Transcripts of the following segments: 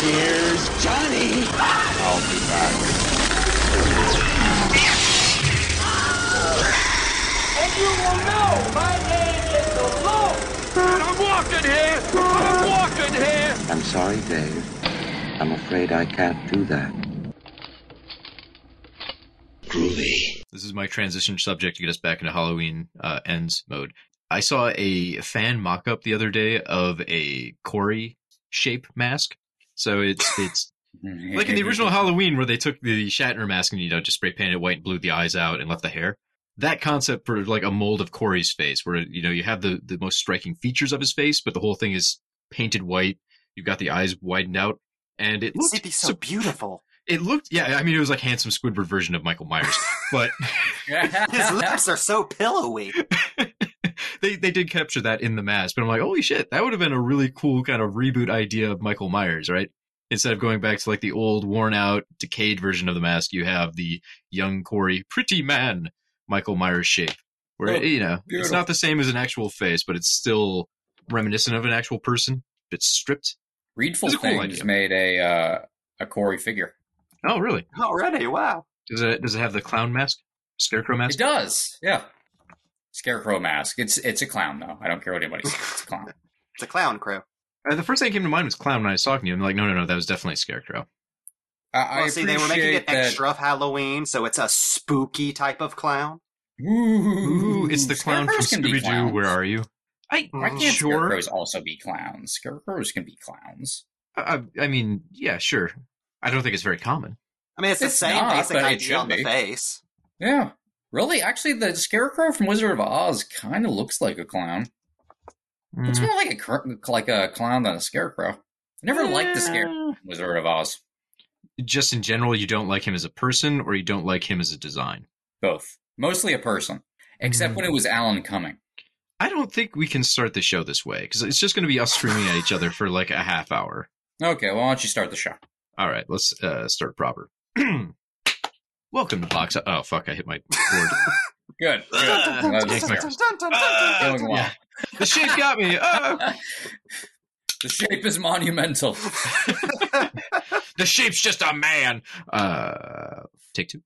Here's Johnny. I'll be back. And you will know my name is the Lord. And I'm walking here. I'm walking here. I'm sorry, Dave. I'm afraid I can't do that. Groovy. This is my transition subject to get us back into Halloween uh, ends mode. I saw a fan mock-up the other day of a Corey shape mask. So it's it's like in the original Halloween where they took the Shatner mask and you know just spray painted it white and blew the eyes out and left the hair. That concept for like a mold of Corey's face, where you know you have the the most striking features of his face, but the whole thing is painted white. You've got the eyes widened out, and it looked be so beautiful. It looked yeah. I mean, it was like handsome Squidward version of Michael Myers, but His lips are so pillowy. They they did capture that in the mask. But I'm like, holy shit, that would have been a really cool kind of reboot idea of Michael Myers, right? Instead of going back to like the old, worn out, decayed version of the mask, you have the young Corey, pretty man Michael Myers shape, where Oh, you know it's not the same as an actual face, but it's still reminiscent of an actual person. but stripped. Readful It's a cool Things idea. made a uh, a Corey figure. Oh, really? Already, wow. Does it does it have the clown mask, scarecrow mask? It does, yeah. Scarecrow mask. It's it's a clown though. I don't care what anybody says. It's a clown. It's a clown crew. Uh, the first thing that came to mind was clown when I was talking to you. I'm like, no, no, no, that was definitely scarecrow. I, I Well, see, they were making it that- extra of Halloween, so it's a spooky type of clown. Ooh, it's the clown from Scarecrows can Scooby Doo. Where are you? I Why mm-hmm. can't sure. scarecrows also be clowns? Scarecrows can be clowns. I, I mean, yeah, sure. I don't think it's very common. I mean, it's the same not, basic idea should on the face. Yeah, really. Actually, the scarecrow from Wizard of Oz kind of looks like a clown. It's Mm. more like a like a clown than a scarecrow. I never liked the scarecrow Wizard of Oz. Just in general, you don't like him as a person, or you don't like him as a design. Both, mostly a person, except when it was Alan Cumming. I don't think we can start the show this way because it's just going to be us screaming at each other for like a half hour. Okay, well, why don't you start the show? All right, let's uh, start proper. Welcome to Box. Oh fuck! I hit my board. Good. good. Uh, Glad to yank my- hear. Going well. yeah. The shape got me. Oh. The shape is monumental. the shape's just a man. Uh, take two.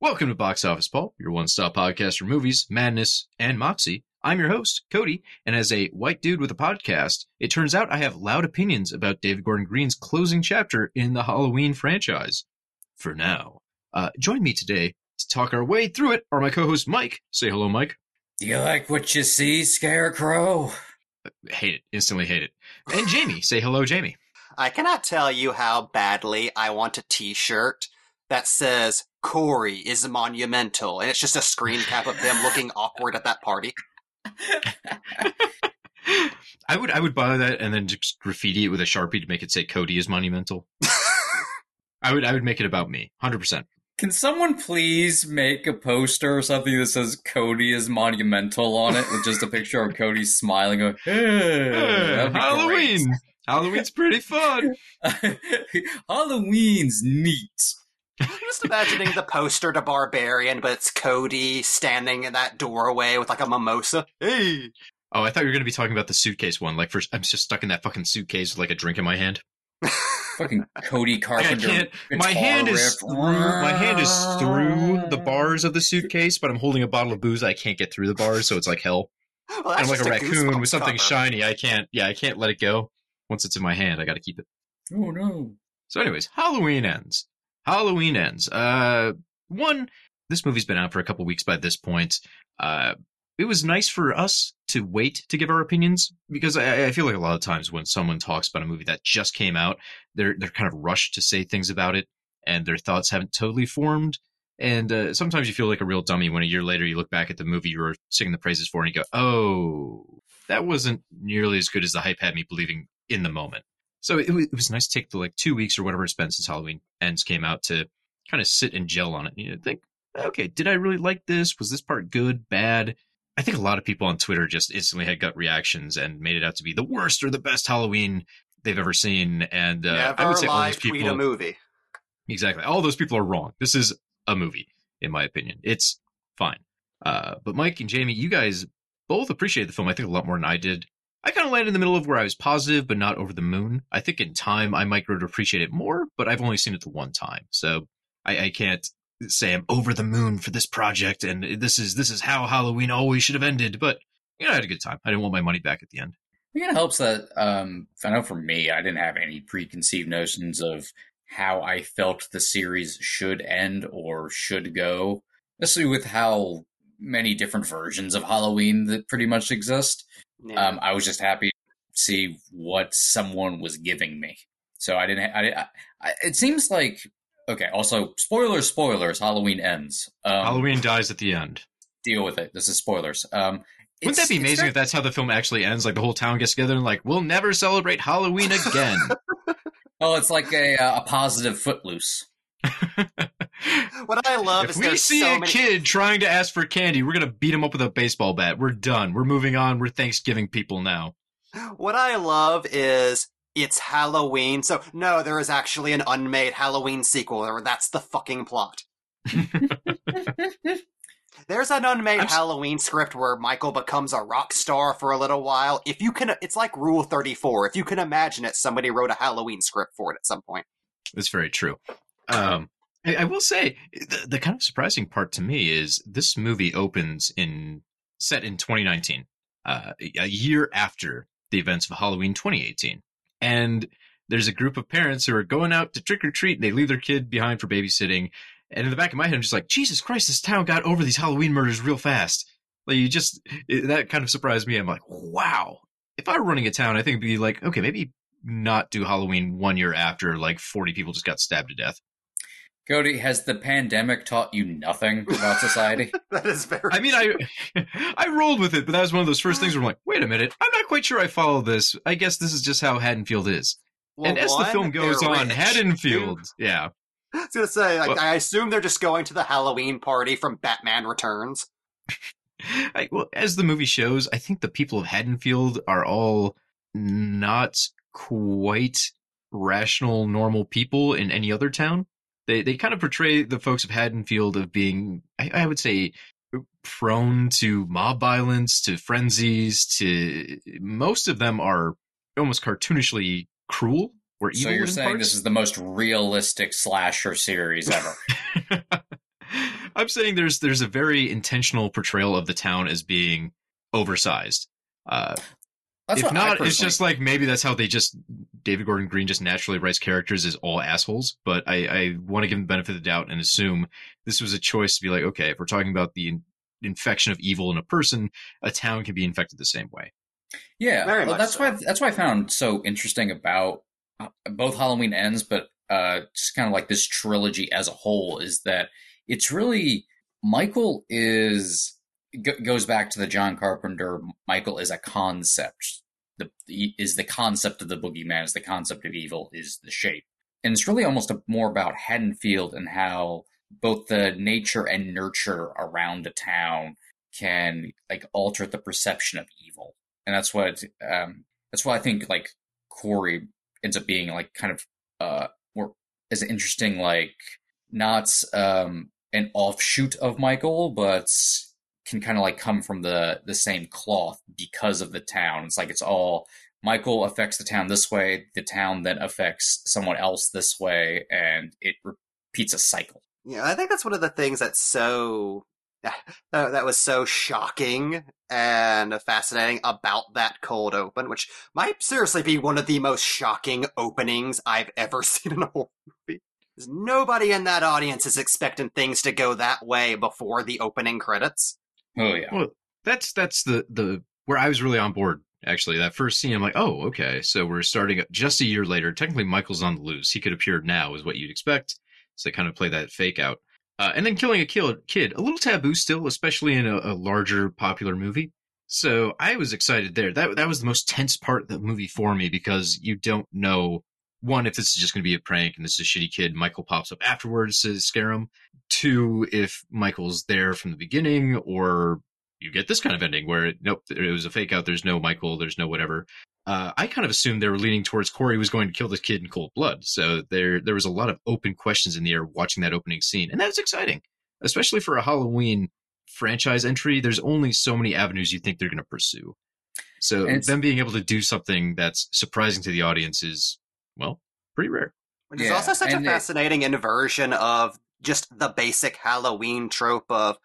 Welcome to Box Office Paul, your one-stop podcast for movies, madness, and moxie. I'm your host, Cody, and as a white dude with a podcast, it turns out I have loud opinions about David Gordon Green's closing chapter in the Halloween franchise. For now, uh, join me today to talk our way through it are my co-host Mike. Say hello, Mike. Do you like what you see, Scarecrow? Hate it, instantly hate it. And Jamie. Say hello, Jamie. I cannot tell you how badly I want a T-shirt that says "Corey is monumental," and it's just a screen cap of them looking awkward at that party. I would I would buy that and then just graffiti it with a sharpie to make it say Cody is monumental. I would I would make it about me, hundred percent. Can someone please make a poster or something that says Cody is monumental on it with just a picture of Cody smiling? Going, hey, that'd be Halloween. Halloween's pretty fun. Halloween's neat. I'm just imagining the poster to Barbarian, but it's Cody standing in that doorway with like a mimosa. Hey, Oh, I thought you were going to be talking about the suitcase one. Like, first, I'm just stuck in that fucking suitcase with like a drink in my hand. Fucking Cody Carpenter. My hand is riff. through. My hand is through the bars of the suitcase, but I'm holding a bottle of booze. I can't get through the bars, so it's like hell. well, I'm like a just raccoon with something cover. shiny. I can't. Yeah, I can't let it go. Once it's in my hand, I got to keep it. Oh no. So, anyways, Halloween ends. Halloween ends. Uh, one, this movie's been out for a couple weeks by this point. Uh, it was nice for us to wait to give our opinions because I, I feel like a lot of times when someone talks about a movie that just came out, they're they're kind of rushed to say things about it, and their thoughts haven't totally formed. And uh, sometimes you feel like a real dummy when a year later you look back at the movie you were singing the praises for and you go, "Oh, that wasn't nearly as good as the hype had me believing in the moment." So it, it was nice to take the like two weeks or whatever it's been since Halloween Ends came out to kind of sit and gel on it. You know, think, okay, did I really like this? Was this part good, bad? I think a lot of people on Twitter just instantly had gut reactions and made it out to be the worst or the best Halloween they've ever seen. And uh, Never I would say all those tweet people a movie. Exactly. All those people are wrong. This is a movie, in my opinion. It's fine. Uh, but Mike and Jamie, you guys both appreciated the film, I think, a lot more than I did. I kind of landed in the middle of where I was positive, but not over the moon. I think in time I might grow to appreciate it more, but I've only seen it the one time, so I, I can't say I'm over the moon for this project and this is this is how Halloween always should have ended. But you know, I had a good time. I didn't want my money back at the end. I think it helps that um, I know for me, I didn't have any preconceived notions of how I felt the series should end or should go, especially with how many different versions of Halloween that pretty much exist. Yeah. Um, I was just happy to see what someone was giving me. So I didn't. I, I, I it seems like okay. Also, spoilers. Spoilers. Halloween ends. Um, Halloween dies at the end. Deal with it. This is spoilers. Um, Wouldn't that be amazing very- if that's how the film actually ends? Like the whole town gets together and like, we'll never celebrate Halloween again. Oh, it's like a uh, a positive footloose. what I love if is we see so a many. kid trying to ask for candy, we're gonna beat him up with a baseball bat. We're done. We're moving on. We're Thanksgiving people now. What I love is it's Halloween. So no, there is actually an unmade Halloween sequel, or that's the fucking plot. There's an unmade I'm Halloween script where Michael becomes a rock star for a little while. If you can, it's like Rule 34. If you can imagine it, somebody wrote a Halloween script for it at some point. That's very true. Um, I, I will say the, the kind of surprising part to me is this movie opens in set in 2019, uh, a year after the events of Halloween 2018, and there's a group of parents who are going out to trick or treat. And they leave their kid behind for babysitting, and in the back of my head, I'm just like, Jesus Christ, this town got over these Halloween murders real fast. Like you just it, that kind of surprised me. I'm like, wow. If I were running a town, I think it'd be like, okay, maybe not do Halloween one year after like 40 people just got stabbed to death. Cody, has the pandemic taught you nothing about society? That is very. I mean, I I rolled with it, but that was one of those first things where I'm like, wait a minute, I'm not quite sure I follow this. I guess this is just how Haddonfield is. Well, and as the film goes on, rich. Haddonfield, yeah, I was gonna say, like, Well- I assume they're just going to the Halloween party from Batman Returns. I, well, as the movie shows, I think the people of Haddonfield are all not quite rational, normal people in any other town. They they kind of portray the folks of Haddonfield of being, I, I would say, prone to mob violence, to frenzies, to most of them are almost cartoonishly cruel or evil. so you're in saying parts. this is the most realistic slasher series ever? I'm saying there's there's a very intentional portrayal of the town as being oversized. Uh, That's if not, it's just like maybe that's how they just David Gordon Green just naturally writes characters as all assholes. But I, I want to give him the benefit of the doubt and assume this was a choice to be like, okay, if we're talking about the in- infection of evil in a person, a town can be infected the same way. Yeah, Very well, that's so. why that's why I found so interesting about uh, both Halloween ends, but uh, just kind of like this trilogy as a whole is that it's really Michael is g- goes back to the John Carpenter. Michael is a concept. The he is the concept of the boogeyman is the concept of evil is the shape, and it's really almost a, more about Haddonfield and how both the nature and nurture around a town can like alter the perception of evil and that's what um that's why I think like Corey ends up being like kind of uh more is interesting like not um an offshoot of Michael but can kind of like come from the the same cloth because of the town it's like it's all Michael affects the town this way the town then affects someone else this way and it repeats a cycle Yeah, I think that's one of the things that's so that, was so shocking and fascinating about that cold open, which might seriously be one of the most shocking openings I've ever seen in a horror movie. nobody in that audience is expecting things to go that way before the opening credits. Oh yeah Well, that's that's the the where I was really on board. Actually, that first scene, I'm like, oh, okay. So we're starting just a year later. Technically, Michael's on the loose. He could appear now, is what you'd expect. So they kind of play that fake out. Uh, and then killing a kid, a little taboo still, especially in a, a larger popular movie. So I was excited there. That that was the most tense part of the movie for me because you don't know one if this is just going to be a prank and this is a shitty kid. Michael pops up afterwards to scare him. Two, if Michael's there from the beginning, or you get this kind of ending where nope, it was a fake out. There's no Michael. There's no whatever. Uh, I kind of assumed they were leaning towards Corey was going to kill this kid in cold blood. So there, there was a lot of open questions in the air watching that opening scene, and that was exciting, especially for a Halloween franchise entry. There's only so many avenues you think they're going to pursue. So them being able to do something that's surprising to the audience is, well, pretty rare. Which is also such a and it- fascinating inversion of just the basic Halloween trope of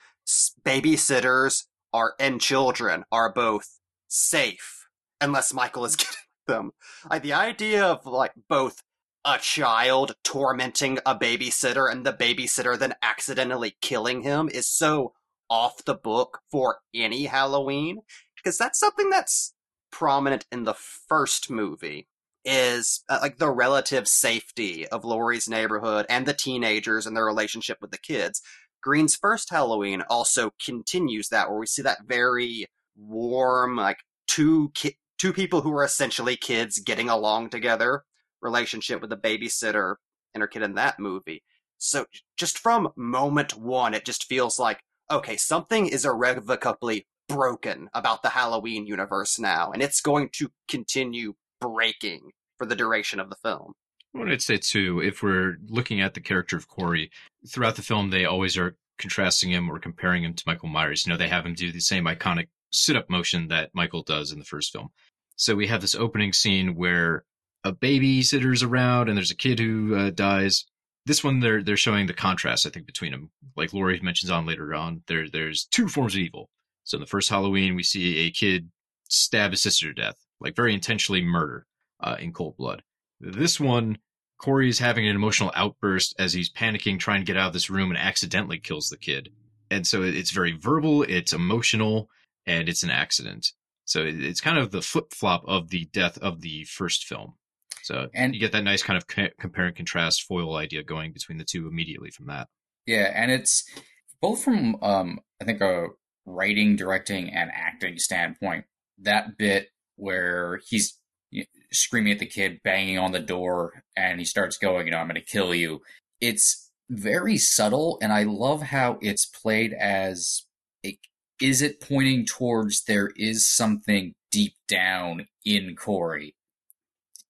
babysitters are and children are both safe unless Michael is getting them. Like the idea of like both a child tormenting a babysitter and the babysitter then accidentally killing him is so off the book for any Halloween because that's something that's prominent in the first movie is uh, like the relative safety of Laurie's neighborhood and the teenagers and their relationship with the kids. Green's first Halloween also continues that, where we see that very warm, like two ki- two people who are essentially kids getting along together relationship with the babysitter and her kid in that movie. So just from moment one, it just feels like okay, something is irrevocably broken about the Halloween universe now, and it's going to continue breaking for the duration of the film. What I'd say too, if we're looking at the character of Corey throughout the film, they always are contrasting him or comparing him to Michael Myers. You know, they have him do the same iconic sit-up motion that Michael does in the first film. So we have this opening scene where a babysitter's around and there's a kid who uh, dies. This one, they're they're showing the contrast, I think, between them. Like Laurie mentions on later on, there there's two forms of evil. So in the first Halloween, we see a kid stab his sister to death, like very intentionally murder uh, in cold blood. This one, Corey is having an emotional outburst as he's panicking, trying to get out of this room, and accidentally kills the kid. And so it's very verbal, it's emotional, and it's an accident. So it's kind of the flip flop of the death of the first film. So And- you get that nice kind of compare and contrast foil idea going between the two immediately from that. Yeah, and it's both from um I think a writing, directing, and acting standpoint. That bit where he's screaming at the kid, banging on the door, and he starts going, you know, I'm going to kill you. It's very subtle, and I love how it's played as a, is it pointing towards there is something deep down in Corey?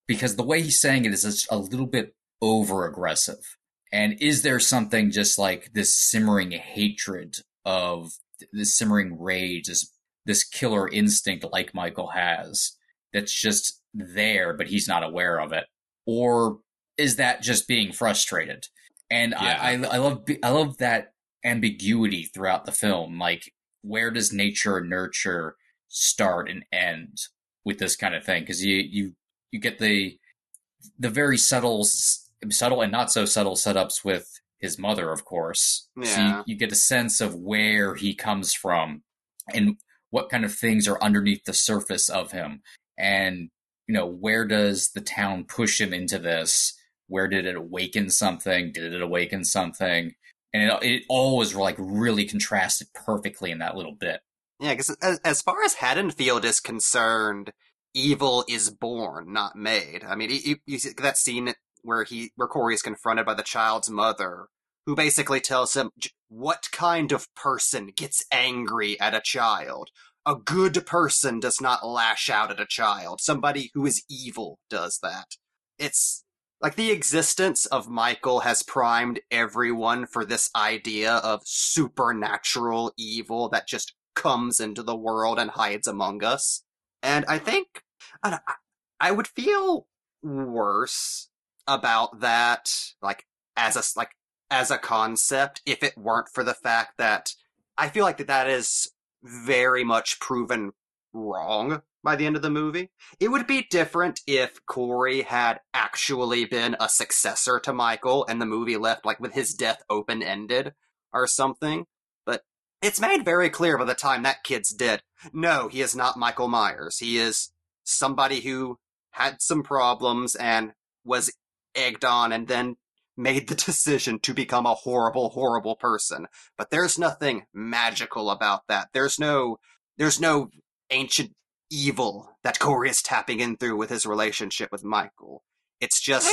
Because the way he's saying it is a little bit over aggressive. And is there something just like this simmering hatred of this simmering rage, this this killer instinct like Michael has that's just there, but he's not aware of it? Or is that just being frustrated? And I, I I love I love that ambiguity throughout the film. Like where does nature and nurture start and end with this kind of thing? Because you you you get the the very subtle subtle and not so subtle setups with his mother, of course. So you, you get a sense of where he comes from and what kind of things are underneath the surface of him. And, you know, where does the town push him into this? Where did it awaken something? Did it awaken something? And it, it all was like really contrasted perfectly in that little bit. Yeah, because as, as far as Haddonfield is concerned, evil is born, not made. I mean, you, you see that scene where he, where Corey is confronted by the child's mother, who basically tells him, "What kind of person gets angry at a child? A good person does not lash out at a child. Somebody who is evil does that." It's like the existence of Michael has primed everyone for this idea of supernatural evil that just comes into the world and hides among us. And I think I, I would feel worse about that, like as a like as a concept, if it weren't for the fact that I feel like that that is very much proven wrong by the end of the movie. It would be different if Corey had actually been a successor to Michael and the movie left like with his death open ended or something. But it's made very clear by the time that kid's dead. No, he is not Michael Myers. He is somebody who had some problems and was egged on and then made the decision to become a horrible, horrible person. But there's nothing magical about that. There's no, there's no ancient evil that Corey is tapping in through with his relationship with Michael. It's just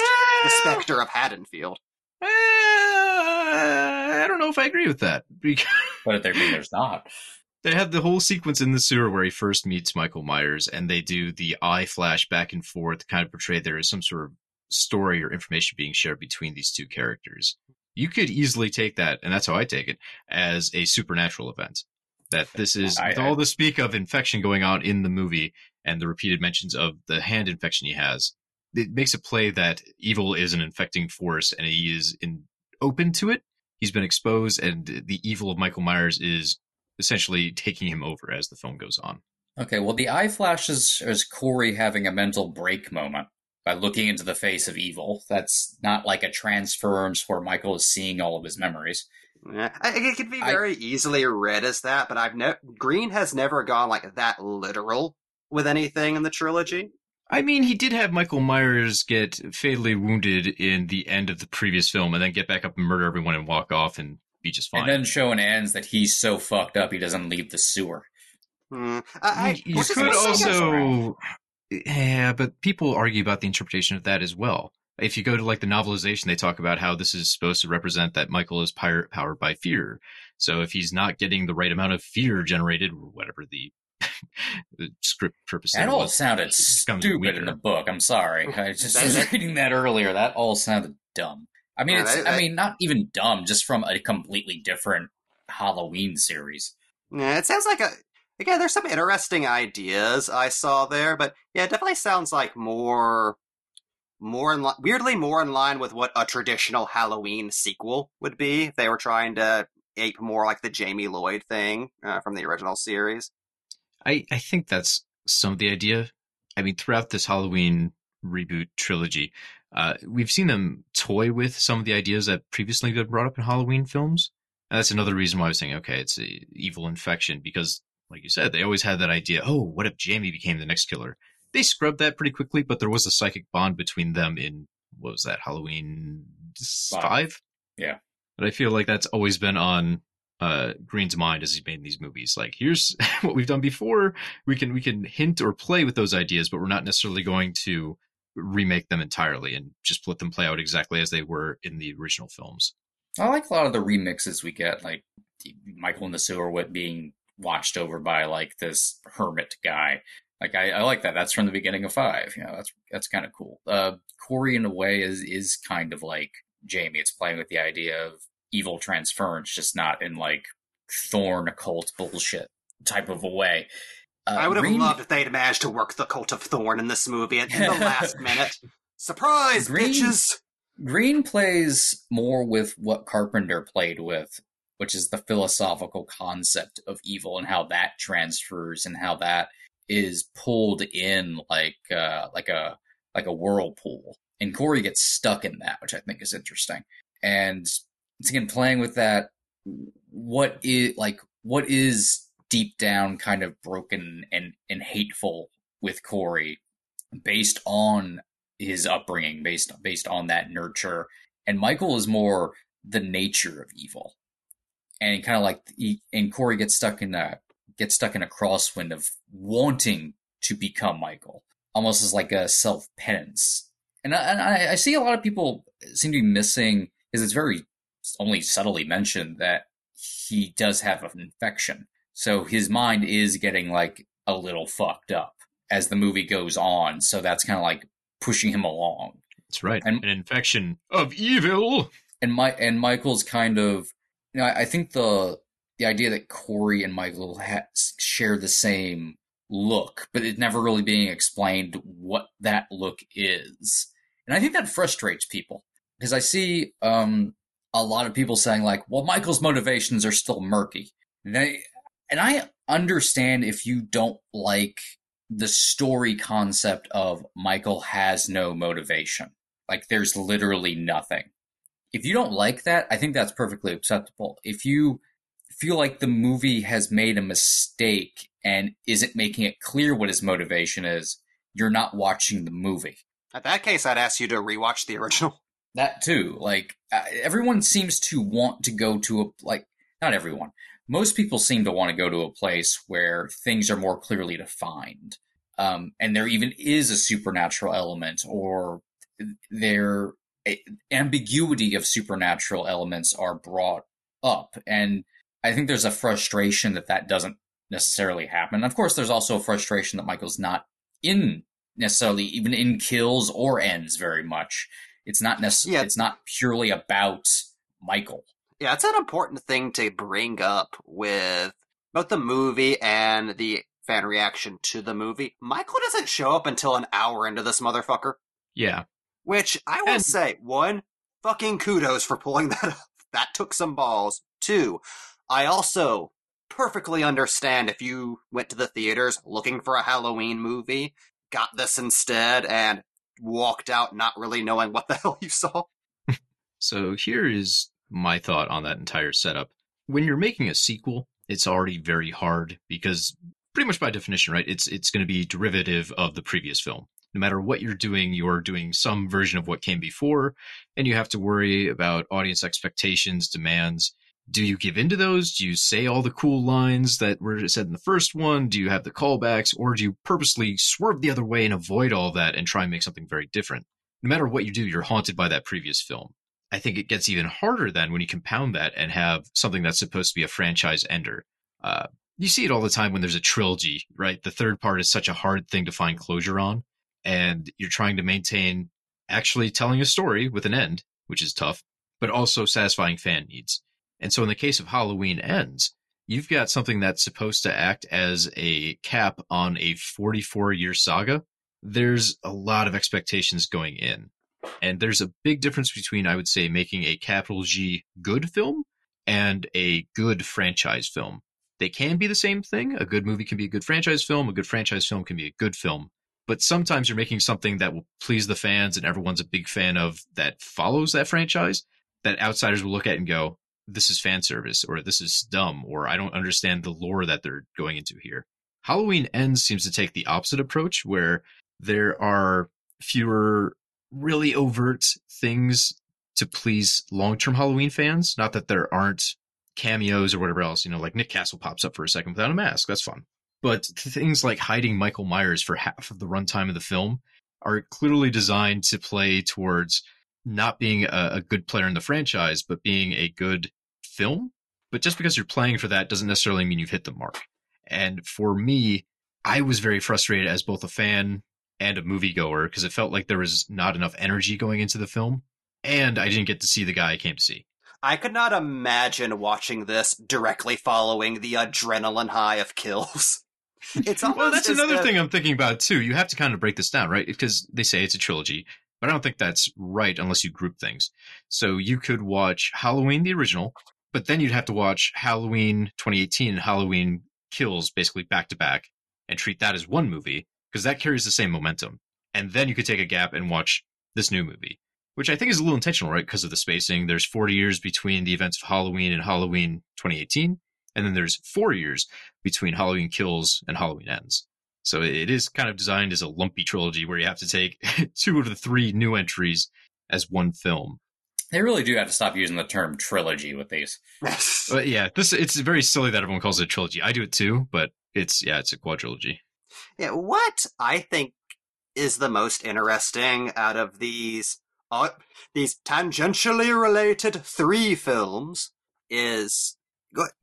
the specter of Haddonfield. Eh, I don't know if I agree with that because But there, there's not. they have the whole sequence in the sewer where he first meets Michael Myers, and they do the eye flash back and forth, to kind of portray there is some sort of story or information being shared between these two characters. You could easily take that, and that's how I take it, as a supernatural event. That this is I- with all the speak of infection going on in the movie and the repeated mentions of the hand infection he has. It makes it play that evil is an infecting force and he is in open to it. He's been exposed, and the evil of Michael Myers is essentially taking him over as the film goes on. Okay, well, the eye flashes is Corey having a mental break moment by looking into the face of evil. That's not like a transference where Michael is seeing all of his memories. Yeah, I, it could be I- very easily read as that, but I've ne- Green has never gone like that literal with anything in the trilogy. I mean, he did have Michael Myers get fatally wounded in the end of the previous film and then get back up and murder everyone and walk off and be just fine. And then show and ends that he's so fucked up he doesn't leave the sewer. Hmm. I, I, you could what I guess- also, yeah, but people argue about the interpretation of that as well. If you go to like the novelization, they talk about how this is supposed to represent that Michael is pirate powered by fear. So if he's not getting the right amount of fear generated, or whatever the, the script purpose That there all was, sounded it becomes stupid weaker. in the book. I'm sorry. I just was that- reading that earlier. That all sounded dumb. I mean, Yeah, it's. that- I that- mean, not even dumb, just from a completely different Halloween series. Yeah, it sounds like a. Again, there's some interesting ideas I saw there, but yeah, it definitely sounds like more, more in li- weirdly more in line with what a traditional Halloween sequel would be if they were trying to ape more like the Jamie Lloyd thing uh, from the original series. I, I think that's some of the idea. I mean, throughout this Halloween reboot trilogy, uh, we've seen them toy with some of the ideas that previously been brought up in Halloween films. And that's another reason why I was saying, okay, it's a evil infection because, like you said, they always had that idea. Oh, what if Jamie became the next killer? They scrubbed that pretty quickly, but there was a psychic bond between them in what was that Halloween Five. five? Yeah. But I feel like that's always been on uh, Green's mind as he's made these movies. Like, here's what we've done before. We can we can hint or play with those ideas, but we're not necessarily going to remake them entirely and just let them play out exactly as they were in the original films. I like a lot of the remixes we get, like Michael in the sewer with being watched over by like this hermit guy. Like I, I like that. That's from the beginning of five. You know, that's that's kind of cool. Uh, Corey in a way is is kind of like Jamie. It's playing with the idea of evil transference, just not in like Thorn occult bullshit type of a way. Uh, I would have Green- loved if they'd managed to work the Cult of Thorn in this movie at in the last minute. Surprise, Green- bitches! Green plays more with what Carpenter played with, which is the philosophical concept of evil and how that transfers and how that is pulled in like uh, like a like a whirlpool. And Corey gets stuck in that, which I think is interesting. And it's again playing with that. What is like what is deep down kind of broken and and hateful with Corey, based on his upbringing based based on that nurture and michael is more the nature of evil and kind of like he, and corey gets stuck in a gets stuck in a crosswind of wanting to become michael almost as like a self penance and, I, and I, I see a lot of people seem to be missing because it's very only subtly mentioned that he does have an infection so his mind is getting like a little fucked up as the movie goes on so that's kind of like pushing him along. That's right. And- An infection of evil. And my and Michael's kind of, you know, I, I think the the idea that Corey and Michael ha- share the same look, but it never really being explained what that look is, and I think that frustrates people because I see um, a lot of people saying like, "Well, Michael's motivations are still murky," and I, and I understand if you don't like the story concept of Michael has no motivation. Like there's literally nothing. If you don't like that, I think that's perfectly acceptable. If you feel like the movie has made a mistake and isn't making it clear what his motivation is, you're not watching the movie. At that case, I'd ask you to rewatch the original. That too. Like uh, everyone seems to want to go to a like not everyone. Most people seem to want to go to a place where things are more clearly defined. Um, and there even is a supernatural element or there a- ambiguity of supernatural elements are brought up and I think there's a frustration that that doesn't necessarily happen. Of course, there's also a frustration that Michael's not in necessarily even in kills or ends very much. It's not necessarily. Yeah. It's not purely about Michael. Yeah, it's an important thing to bring up with both the movie and the fan reaction to the movie, Michael doesn't show up until an hour into this motherfucker. Yeah. Which I will And- say, one, fucking kudos for pulling that off. That took some balls. Two, I also perfectly understand if you went to the theaters looking for a Halloween movie, got this instead, and walked out not really knowing what the hell you saw. So here is my thought on that entire setup. When you're making a sequel, it's already very hard because pretty much by definition, right? It's it's going to be derivative of the previous film. No matter what you're doing, you're doing some version of what came before, and you have to worry about audience expectations, demands. Do you give into those? Do you say all the cool lines that were said in the first one? Do you have the callbacks, or do you purposely swerve the other way and avoid all that and try and make something very different? No matter what you do, you're haunted by that previous film. I think it gets even harder then when you compound that and have something that's supposed to be a franchise ender. Uh, you see it all the time when there's a trilogy, right? The third part is such a hard thing to find closure on, and you're trying to maintain actually telling a story with an end, which is tough, but also satisfying fan needs. And so in the case of Halloween Ends, you've got something that's supposed to act as a cap on a 44 year saga. There's a lot of expectations going in. And there's a big difference between, I would say, making a capital G good film and a good franchise film. They can be the same thing. A good movie can be a good franchise film. A good franchise film can be a good film. But sometimes you're making something that will please the fans and everyone's a big fan of that follows that franchise that outsiders will look at and go, this is fan service or this is dumb or I don't understand the lore that they're going into here. Halloween Ends seems to take the opposite approach where there are fewer really overt things to please long-term Halloween fans. Not that there aren't cameos or whatever else, you know, like Nick Castle pops up for a second without a mask. That's fun. But things like hiding Michael Myers for half of the runtime of the film are clearly designed to play towards not being a, a good player in the franchise, but being a good film. But just because you're playing for that doesn't necessarily mean you've hit the mark. And for me, I was very frustrated as both a fan and a moviegoer because it felt like there was not enough energy going into the film. And I didn't get to see the guy I came to see. I could not imagine watching this directly following the adrenaline high of kills. It's almost Well, that's another thing I'm thinking about too. You have to kind of break this down, right? Because they say it's a trilogy, but I don't think that's right unless you group things. So you could watch Halloween, the original, but then you'd have to watch Halloween 2018 and Halloween Kills basically back to back and treat that as one movie because that carries the same momentum. And then you could take a gap and watch this new movie, which I think is a little intentional, right? Because of the spacing. There's 40 years between the events of Halloween and Halloween 2018. And then there's four years between Halloween Kills and Halloween Ends. So it is kind of designed as a lumpy trilogy where you have to take two of the three new entries as one film. They really do have to stop using the term trilogy with these. But yeah, this it's very silly that everyone calls it a trilogy. I do it too, but it's yeah, it's a quadrilogy. Yeah, what I think is the most interesting out of these uh, these tangentially related three films is Go-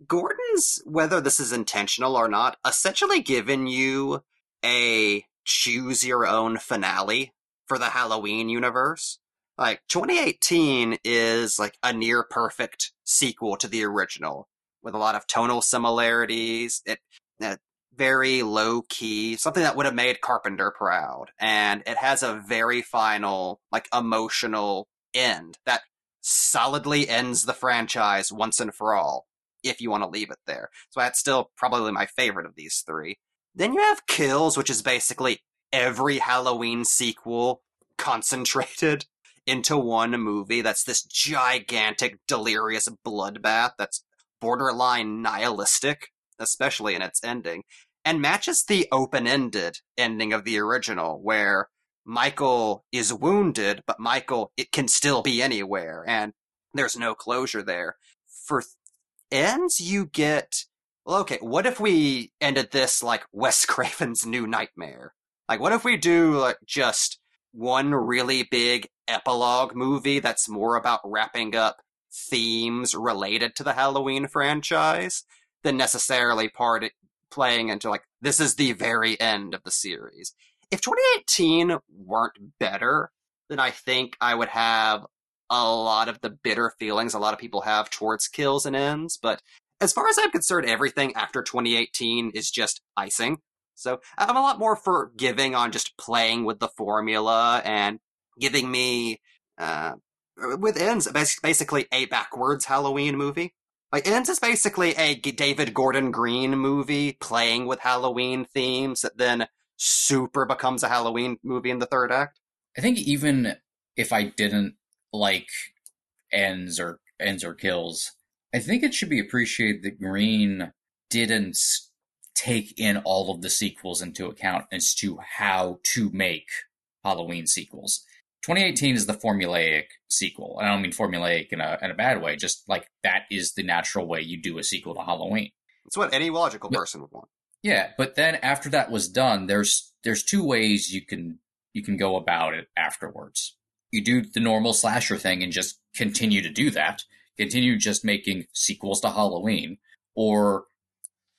Gordon's whether this is intentional or not essentially given you a choose your own finale for the Halloween universe. Like 2018 is like a near perfect sequel to the original with a lot of tonal similarities. It uh, very low key, something that would have made Carpenter proud. And it has a very final, like emotional end that solidly ends the franchise once and for all, if you want to leave it there. So that's still probably my favorite of these three. Then you have Kills, which is basically every Halloween sequel concentrated into one movie that's this gigantic, delirious bloodbath that's borderline nihilistic, especially in its ending, and matches the open ended ending of the original, where Michael is wounded, but Michael, it can still be anywhere, and there's no closure there. For ends, you get, well, okay, what if we ended this like Wes Craven's New Nightmare? Like, what if we do like just one really big epilogue movie that's more about wrapping up themes related to the Halloween franchise than necessarily part playing into like this is the very end of the series. If 2018 weren't better, then I think I would have a lot of the bitter feelings a lot of people have towards kills and ends, but as far as I'm concerned, everything after 2018 is just icing. So I'm a lot more forgiving on just playing with the formula and giving me, uh, with ends, basically a backwards Halloween movie. Like, ends is basically a David Gordon Green movie playing with Halloween themes that then super becomes a Halloween movie in the third act. I think even if I didn't like ends or ends or kills, I think it should be appreciated that Green didn't take in all of the sequels into account as to how to make Halloween sequels. 2018 is the formulaic sequel. I don't mean formulaic in a in a bad way. Just like that is the natural way you do a sequel to Halloween. It's what any logical but, person would want. Yeah, but then after that was done, there's there's two ways you can you can go about it afterwards. You do the normal slasher thing and just continue to do that. Continue just making sequels to Halloween, or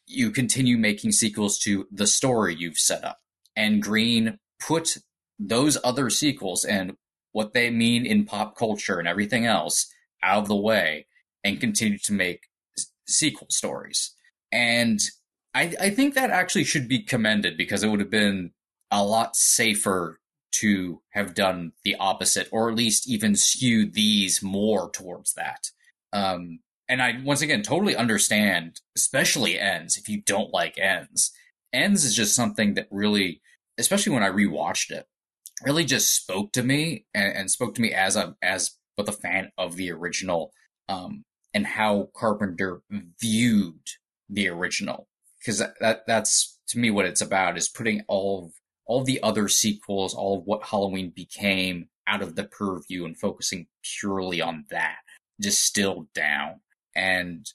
you continue making sequels to the story you've set up. And Green put those other sequels and what they mean in pop culture and everything else out of the way and continue to make sequel stories. And I, I think that actually should be commended because it would have been a lot safer to have done the opposite or at least even skew these more towards that. Um, and I once again totally understand, especially ends if you don't like ends. Ends is just something that really, especially when I rewatched it, really just spoke to me and, and spoke to me as a as both a fan of the original um, and how Carpenter viewed the original because that, that that's to me what it's about is putting all of all the other sequels, all of what Halloween became out of the purview and focusing purely on that, distilled down. And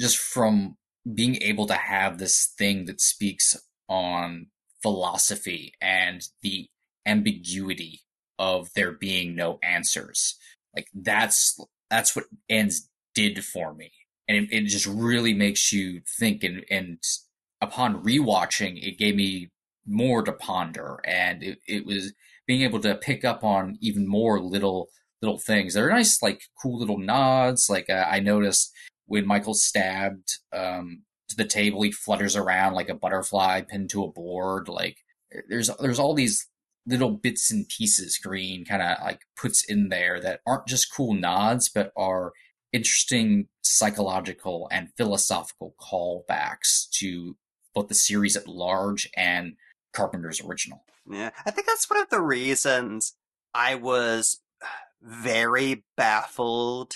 just from being able to have this thing that speaks on philosophy and the ambiguity of there being no answers like that's that's what ends did for me. And it, it just really makes you think and and upon rewatching it gave me more to ponder and it, it was being able to pick up on even more little little things. They're nice, like cool little nods. Like uh, I noticed when Michael stabbed um, to the table, he flutters around like a butterfly pinned to a board. Like there's there's all these little bits and pieces Green kind of like puts in there that aren't just cool nods, but are interesting psychological and philosophical callbacks to both the series at large and Carpenter's original. Yeah, I think that's one of the reasons I was very baffled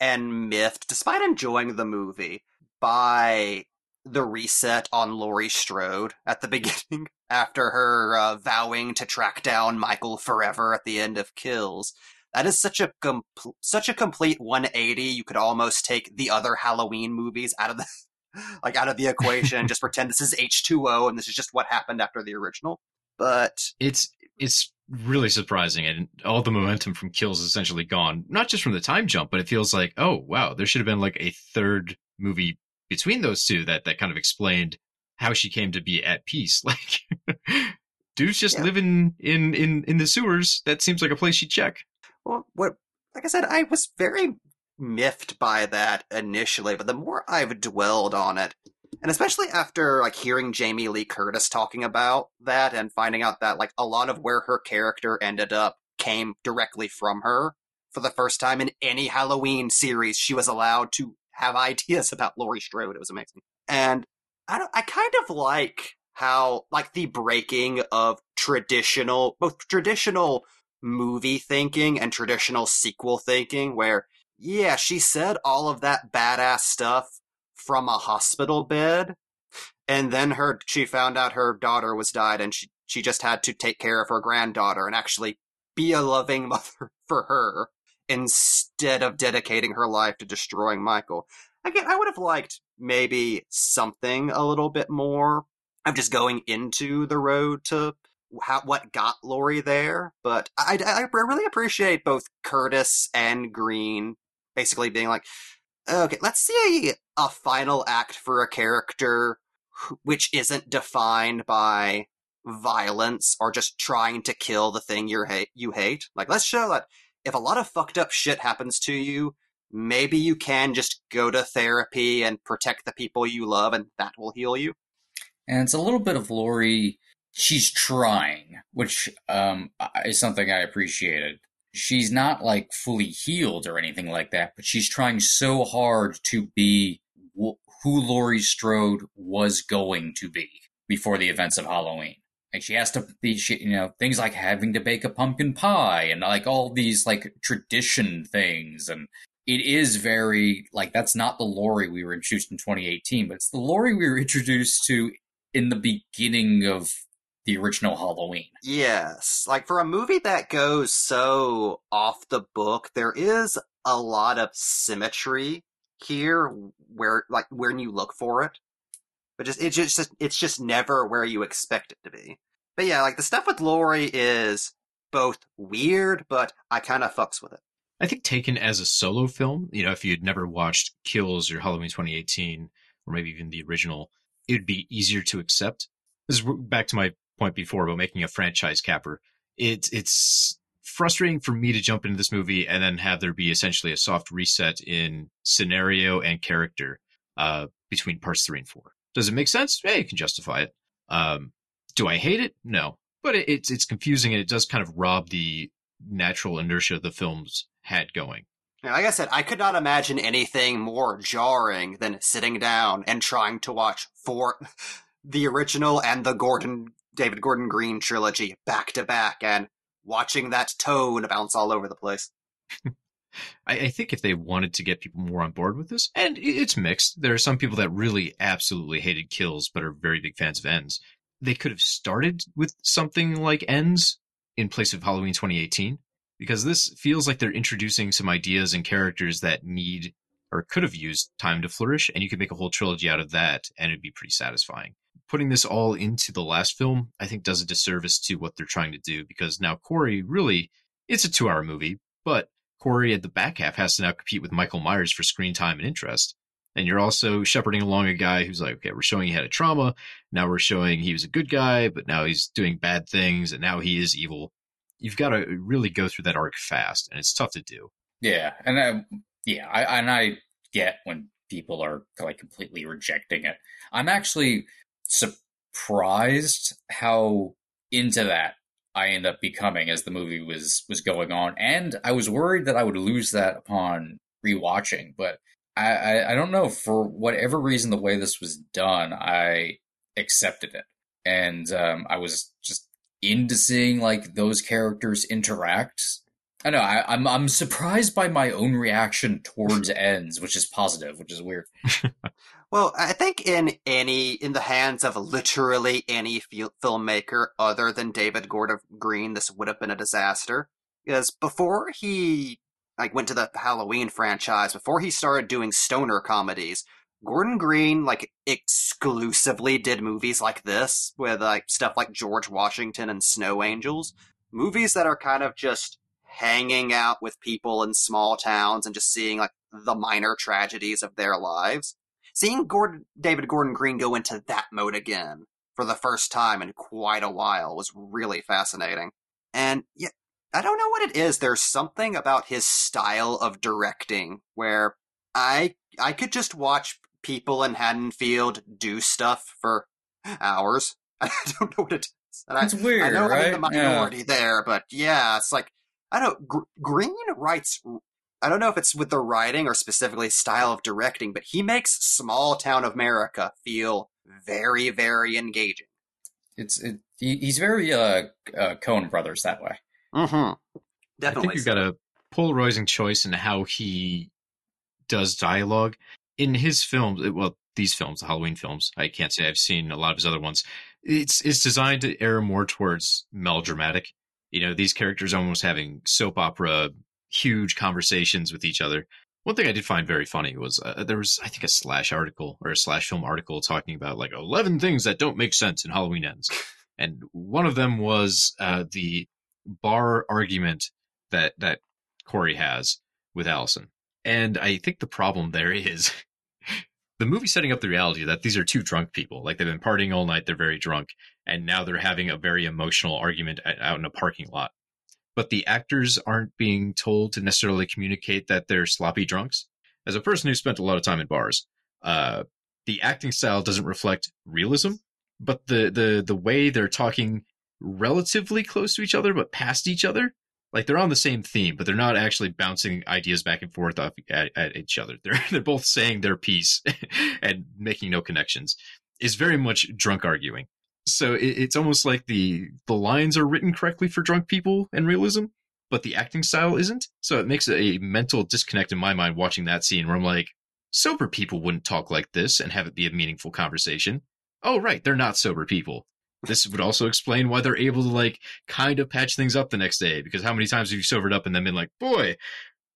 and miffed, despite enjoying the movie, by the reset on Laurie Strode at the beginning after her uh, vowing to track down Michael forever at the end of Kills. That is such a such a complete 180. You could almost take the other Halloween movies out of the like out of the equation just pretend this is H2O and this is just what happened after the original. But it's it's really surprising and all the momentum from kills is essentially gone not just from the time jump but it feels like oh wow there should have been like a third movie between those two that that kind of explained how she came to be at peace like dude's just yeah. living in in in the sewers that seems like a place she'd check well what like i said i was very miffed by that initially but the more i've dwelled on it and especially after like hearing Jamie Lee Curtis talking about that and finding out that like a lot of where her character ended up came directly from her for the first time in any Halloween series she was allowed to have ideas about Laurie Strode. It was amazing. And I don't, I kind of like how like the breaking of traditional both traditional movie thinking and traditional sequel thinking where yeah she said all of that badass stuff from a hospital bed. And then her, she found out her daughter was died and she, she just had to take care of her granddaughter and actually be a loving mother for her instead of dedicating her life to destroying Michael. Again, I would have liked maybe something a little bit more of just going into the road to how, what got Laurie there. But I, I really appreciate both Curtis and Green basically being like, okay, let's see a final act for a character which isn't defined by violence or just trying to kill the thing you hate you hate like let's show that if a lot of fucked up shit happens to you maybe you can just go to therapy and protect the people you love, and that will heal you. And it's a little bit of Laurie. She's trying, which um, is something I appreciated. She's not like fully healed or anything like that, but she's trying so hard to be wh- who Laurie Strode was going to be before the events of Halloween. And she has to be, she, you know, things like having to bake a pumpkin pie and like all these like tradition things. And it is very like that's not the Laurie we were introduced in 2018, but it's the Laurie we were introduced to in the beginning of the original Halloween. Yes. Like for a movie that goes so off the book, there is a lot of symmetry here where like when you look for it. But just it's just it's just never where you expect it to be. But yeah, like the stuff with Laurie is both weird, but I kind of fucks with it. I think taken as a solo film, you know, if you'd never watched Kills or Halloween 2018, or maybe even the original, it would be easier to accept. This is back to my point before about making a franchise capper. It's it's frustrating for me to jump into this movie and then have there be essentially a soft reset in scenario and character uh, between parts three and four. Does it make sense? Yeah, you can justify it. Um, do I hate it? No, but it, it's it's confusing and it does kind of rob the natural inertia the films had going. Like I said, I could not imagine anything more jarring than sitting down and trying to watch four, the original and the Gordon David Gordon Green trilogy back to back and watching that tone bounce all over the place. I, I, think if they wanted to get people more on board with this, and it's mixed, there are some people that really absolutely hated kills but are very big fans of ends. They could have started with something like ends in place of Halloween 2018 because this feels like they're introducing some ideas and characters that need or could have used time to flourish, and you could make a whole trilogy out of that, and it'd be pretty satisfying. Putting this all into the last film, I think, does a disservice to what they're trying to do because now Corey really, it's a two hour movie, but Corey at the back half has to now compete with Michael Myers for screen time and interest. And you're also shepherding along a guy who's like, okay, we're showing he had a trauma. Now we're showing he was a good guy, but now he's doing bad things and now he is evil you've got to really go through that arc fast, and it's tough to do. Yeah, and I, yeah, I and I get when people are like completely rejecting it. I'm actually surprised how into that I end up becoming as the movie was was going on, and I was worried that I would lose that upon rewatching, but I, I, I don't know for whatever reason the way this was done, I accepted it, and um, I was just into seeing like those characters interact. I know I, I'm, I'm surprised by my own reaction towards ends, which is positive, which is weird. well, I think in any in the hands of literally any filmmaker other than David Gordon Green, this would have been a disaster. Because before he like went to the Halloween franchise, before he started doing stoner comedies, Gordon Green like exclusively did movies like this with like stuff like George Washington and Snow Angels, movies that are kind of just hanging out with people in small towns and just seeing like the minor tragedies of their lives. Seeing Gordon David Gordon Green go into that mode again for the first time in quite a while was really fascinating. And yeah, I don't know what it is. There's something about his style of directing where I I could just watch people in Haddonfield do stuff for hours. I don't know what it is. And it's I, weird, I know right? I'm in the minority yeah. there, but yeah, it's like I don't. Gr- Green writes. I don't know if it's with the writing or specifically style of directing, but he makes small town America feel very, very engaging. It's it, he, he's very uh, uh Coen Brothers that way. Mm-hmm. Definitely. I think you've got a polarizing choice in how he does dialogue in his films, well, these films, the Halloween films, I can't say I've seen a lot of his other ones. It's it's designed to err more towards melodramatic. You know, these characters almost having soap opera, huge conversations with each other. One thing I did find very funny was uh, there was, I think, a slash article or a slash film article talking about like 11 things that don't make sense in Halloween Ends. And one of them was uh, the bar argument that, that Corey has with Allison. And I think the problem there is the movie setting up the reality that these are two drunk people. Like they've been partying all night, they're very drunk, and now they're having a very emotional argument out in a parking lot. But the actors aren't being told to necessarily communicate that they're sloppy drunks. As a person who spent a lot of time in bars, uh, the acting style doesn't reflect realism, but the the the way they're talking relatively close to each other but past each other, like they're on the same theme, but they're not actually bouncing ideas back and forth off at, at each other. They're they're both saying their piece and making no connections. Is very much drunk arguing. So it, it's almost like the the lines are written correctly for drunk people and realism, but the acting style isn't. So it makes a mental disconnect in my mind watching that scene where I'm like, sober people wouldn't talk like this and have it be a meaningful conversation. Oh, right, they're not sober people. This would also explain why they're able to like kind of patch things up the next day. Because how many times have you sobered up and then been like, boy,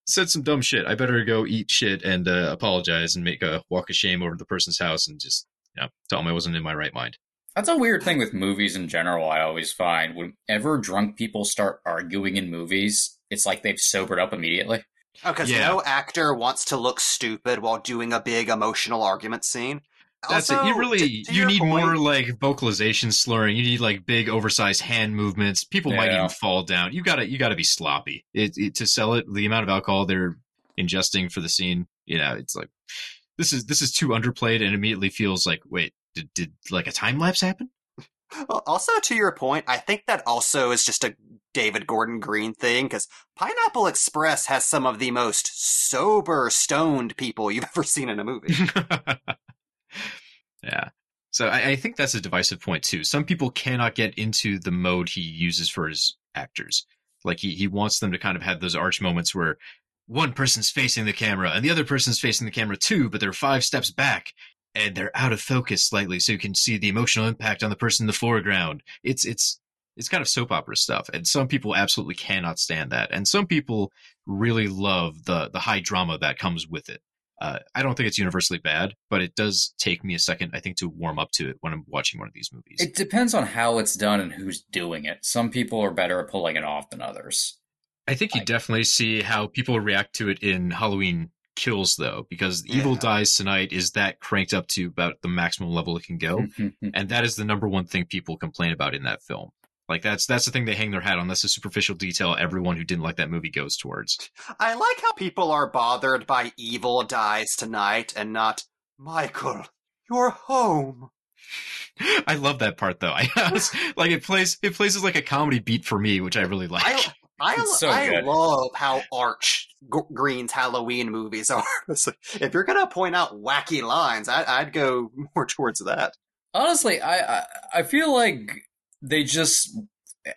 said some dumb shit. I better go eat shit and uh, apologize and make a walk of shame over the person's house and just you know tell them I wasn't in my right mind. That's a weird thing with movies in general. I always find whenever drunk people start arguing in movies, it's like they've sobered up immediately. Oh, because Yeah. no actor wants to look stupid while doing a big emotional argument scene. That's Also, it. You really to- to you need point- more like vocalization slurring. You need like big oversized hand movements. People might even fall down. You gotta you gotta be sloppy it, it, to sell it. The amount of alcohol they're ingesting for the scene, you know, it's like this is this is too underplayed and immediately feels like wait did did like a time lapse happen? Well, Also, to your point, I think that also is just a David Gordon Green thing because Pineapple Express has some of the most sober, stoned people you've ever seen in a movie. yeah. So I, I think that's a divisive point too. Some people cannot get into the mode he uses for his actors. Like he, he wants them to kind of have those arch moments where one person's facing the camera and the other person's facing the camera too, but they're five steps back and they're out of focus slightly so you can see the emotional impact on the person in the foreground. It's it's it's kind of soap opera stuff. And some people absolutely cannot stand that. And some people really love the the high drama that comes with it. Uh, I don't think it's universally bad, but it does take me a second, I think, to warm up to it when I'm watching one of these movies. It depends on how it's done and who's doing it. Some people are better at pulling it off than others. I think you I- definitely see how people react to it in Halloween Kills, though, because Evil Dies Tonight is that cranked up to about the maximum level it can go, and that is the number one thing people complain about in that film. Like that's that's the thing they hang their hat on. That's the superficial detail everyone who didn't like that movie goes towards. I like how people are bothered by Evil Dies Tonight and not, Michael, you're home. I love that part though. I was, like it plays it plays as like a comedy beat for me, which I really like. I, I, so I good. love how arch G- Green's Halloween movies are. Like, if you're gonna point out wacky lines, I, I'd go more towards that. Honestly, I, I I feel like they just eh,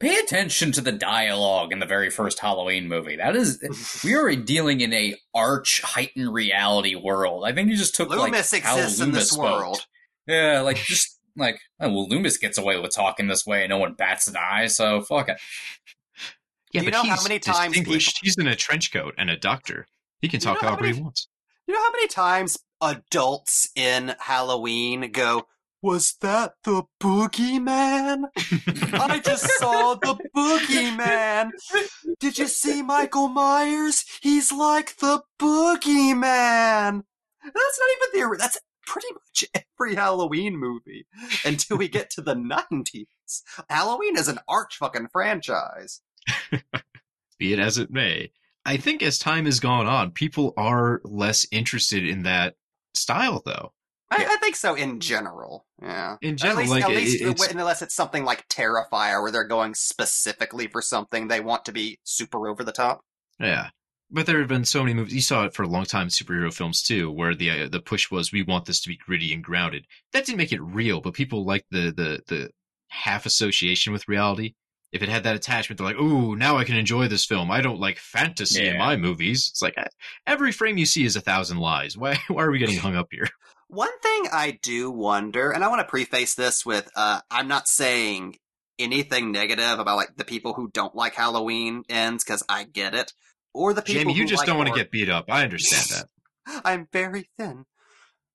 pay attention to the dialogue in the very first Halloween movie. That is, we are dealing in a arch heightened reality world. I think you just took Loomis like how exists in Loomis this spoke. world. Yeah, like just like oh, well, Loomis gets away with talking this way, and no one bats an eye. So fuck it. Yeah, Do you but know how he's many times distinguished. He's in a trench coat and a doctor. He can You know talk how however he wants. You know how many times adults in Halloween go, Was that the boogeyman? I just saw the boogeyman. Did you see Michael Myers? He's like the boogeyman. That's not even the. That's pretty much every Halloween movie until we get to the 90s. Halloween is an arch fucking franchise. Be it as it may. I think as time has gone on, people are less interested in that style, though. I, I think so in general. Yeah. In At general, least, like at it- it's, unless it's something like Terrifier, where they're going specifically for something they want to be super over the top. yeah. But there have been so many movies. You saw it for a long time in superhero films too, where the uh, the push was we want this to be gritty and grounded. That didn't make it real, but people liked the the the half association with reality. If it had that attachment, they're like, "Ooh, now I can enjoy this film. I don't like fantasy in my movies." It's like eh, every frame you see is a thousand lies. Why why are we getting hung up here? One thing I do wonder, and I want to preface this with, uh, I'm not saying anything negative about like the people who don't like Halloween ends because I get it, or the people Jamie, you just like don't want to get beat up. I understand that. I'm very thin.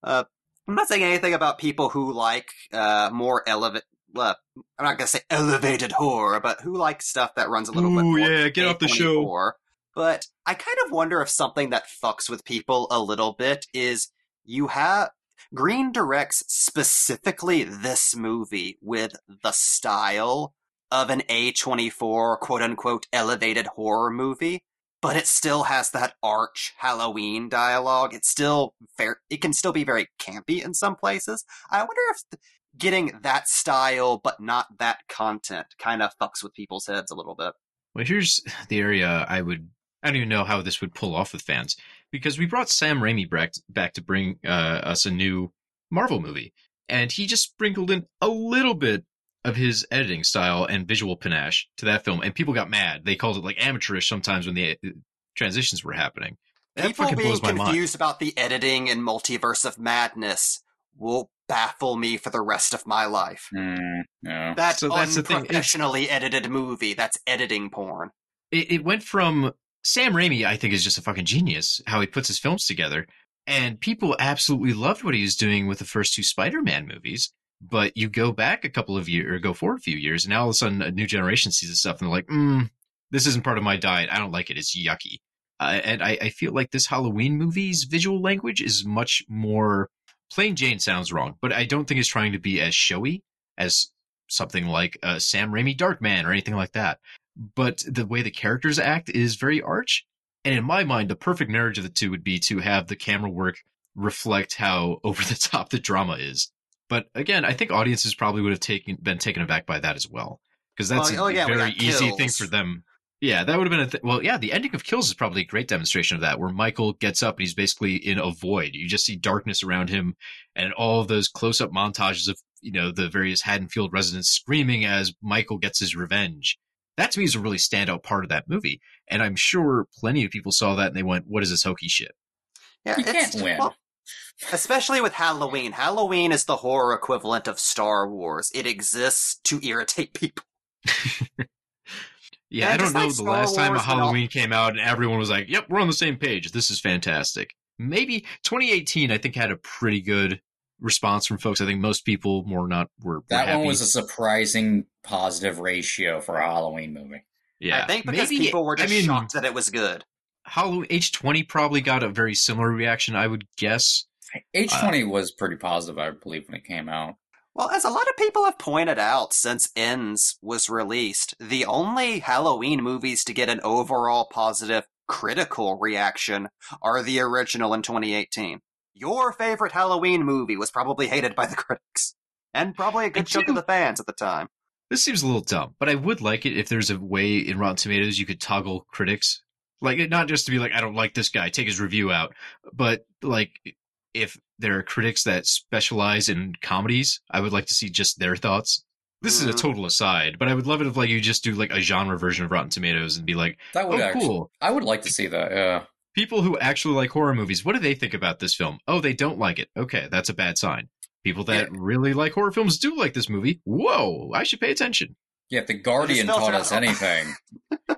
Uh, I'm not saying anything about people who like uh, more elevate. Uh, I'm not gonna say elevated horror, but who likes stuff that runs a little bit Ooh, more. yeah, get off the show. But I kind of wonder if something that fucks with people a little bit is you have Green directs specifically this movie with the style of an A24 quote unquote elevated horror movie, but it still has that arch Halloween dialogue. It's still fair. It can still be very campy in some places. I wonder if getting that style but not that content kind of fucks with people's heads a little bit. Well, here's the area I would. I don't even know how this would pull off with fans because we brought Sam Raimi back back to bring uh, us a new Marvel movie, and he just sprinkled in a little bit of his editing style and visual panache to that film, and people got mad. They called it like amateurish sometimes when the uh, transitions were happening. That People being my mind. confused about the editing and multiverse of madness will baffle me for the rest of my life. Mm, no. That So that's unprofessionally edited movie, that's editing porn. it, it went from Sam Raimi, I think, is just a fucking genius how he puts his films together. And people absolutely loved what he was doing with the first two Spider-Man movies. But you go back a couple of years, or go forward a few years, and now all of a sudden a new generation sees this stuff and they're like, mm, this isn't part of my diet. I don't like it. It's yucky. Uh, and I, I feel like this Halloween movie's visual language is much more plain Jane sounds wrong, but I don't think it's trying to be as showy as something like uh, Sam Raimi Darkman or anything like that but the way the characters act is very arch. And in my mind, the perfect marriage of the two would be to have the camera work reflect how over the top the drama is. But again, I think audiences probably would have taken been taken aback by that as well, because that's a oh, yeah, very easy thing for them. Yeah, that would have been a th- well. Yeah, the ending of Kills is probably a great demonstration of that, where Michael gets up and he's basically in a void. You just see darkness around him, and all of those close-up montages of you know the various Haddonfield residents screaming as Michael gets his revenge that to me is a really standout part of that movie. And I'm sure plenty of people saw that and they went, what is this hokey shit? Yeah, You can't win. well, especially with Halloween. Halloween is the horror equivalent of Star Wars. It exists to irritate people. Yeah, Yeah, I don't know like the Star last time a Wars and all- Halloween came out and everyone was like, yep, we're on the same page. This is fantastic. Maybe 2018, I think, had a pretty good response from folks. I think most people more not were, were That happy. one was a surprising positive ratio for a Halloween movie. yeah. I think because Maybe- people were just I just mean, shocked that it was good. Halloween H20 probably got a very similar reaction, I would guess. H20 uh, was pretty positive, I believe, when it came out. Well, as a lot of people have pointed out since Ends was released, the only Halloween movies to get an overall positive critical reaction are the original in 2018. Your favorite Halloween movie was probably hated by the critics. And probably a good I chunk do- of the fans at the time. This seems a little dumb, but I would like it if there's a way in Rotten Tomatoes you could toggle critics. Like, not just to be like, I don't like this guy, take his review out, but like, if there are critics that specialize in comedies, I would like to see just their thoughts. This is Mhm. a total aside, but I would love it if like you just do like a genre version of Rotten Tomatoes and be like, That would oh, actually, cool. I would like to see that. Yeah. People who actually like horror movies, what do they think about this film? Oh, they don't like it. Okay, that's a bad sign. People that really like horror films do like this movie. Whoa, I should pay attention. Yeah, if the Guardian filter taught out- us anything.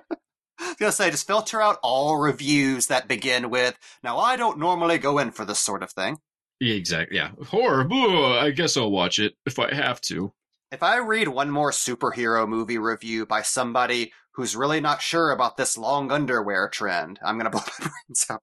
I was gonna say, just filter out all reviews that begin with, now I don't normally go in for this sort of thing. Yeah, exactly. Yeah, horror. boo, I guess I'll watch it if I have to. If I read one more superhero movie review by somebody who's really not sure about this long underwear trend, I'm gonna blow my brains out.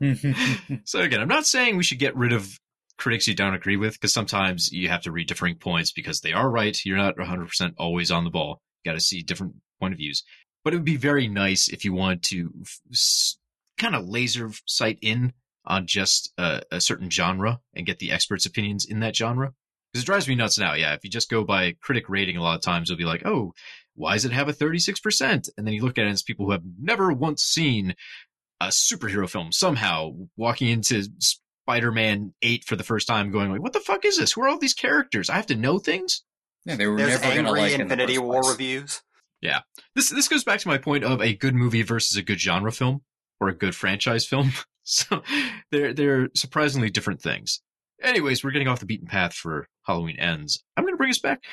So again, I'm not saying we should get rid of critics you don't agree with because sometimes you have to read differing points because they are right. You're not 100% always on the ball. You got to see different point of views. But it would be very nice if you wanted to f- s- kind of laser sight in on just a, a certain genre and get the experts' opinions in that genre. Because it drives me nuts now. Yeah, if you just go by critic rating, a lot of times you'll be like, oh, why does it have a 36%? And then you look at it as people who have never once seen a superhero film somehow walking into Spider-Man 8 for the first time going like, what the fuck is this? Who are all these characters? I have to know things? yeah, they were There's never going to angry like it in Infinity War place. reviews. Yeah. This this goes back to my point of a good movie versus a good genre film or a good franchise film. So they're they're surprisingly different things. Anyways, we're getting off the beaten path for Halloween Ends. I'm going to bring us back.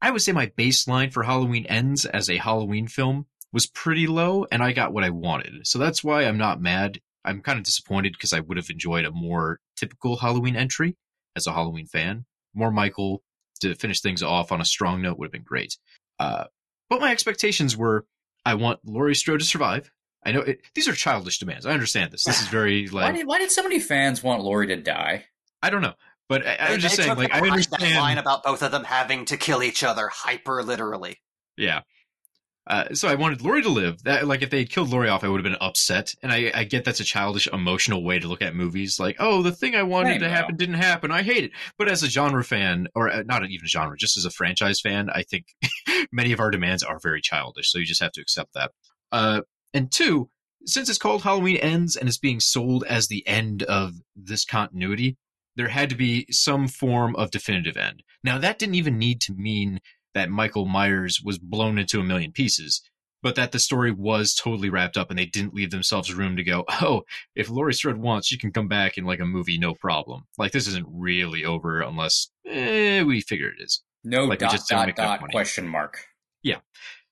I would say my baseline for Halloween Ends as a Halloween film was pretty low, and I got what I wanted. So that's why I'm not mad. I'm kind of disappointed because I would have enjoyed a more typical Halloween entry as a Halloween fan. More Michael to finish things off on a strong note would have been great. Uh, but my expectations were I want Laurie Strode to survive. I know it, these are childish demands. I understand this. This is very Why like did, why did so many fans want Laurie to die? I don't know. But I, I They- was just they saying, like, I understand. that line about both of them having to kill each other hyper literally. Yeah. Uh, so I wanted Laurie to live. That like if they had killed Laurie off, I would have been upset. And I, I get that's a childish, emotional way to look at movies. Like, oh, the thing I wanted Same, to though. happen didn't happen. I hate it. But as a genre fan, or uh, not even a genre, just as a franchise fan, I think many of our demands are very childish. So you just have to accept that. Uh, and two, since it's called Halloween Ends and it's being sold as the end of this continuity, there had to be some form of definitive end. Now that didn't even need to mean that Michael Myers was blown into a million pieces, but that the story was totally wrapped up and they didn't leave themselves room to go, oh, if Laurie Strode wants, she can come back in like a movie, no problem. Like this isn't really over unless eh, we figure it is. No Like, dot just dot dot question mark. Yeah.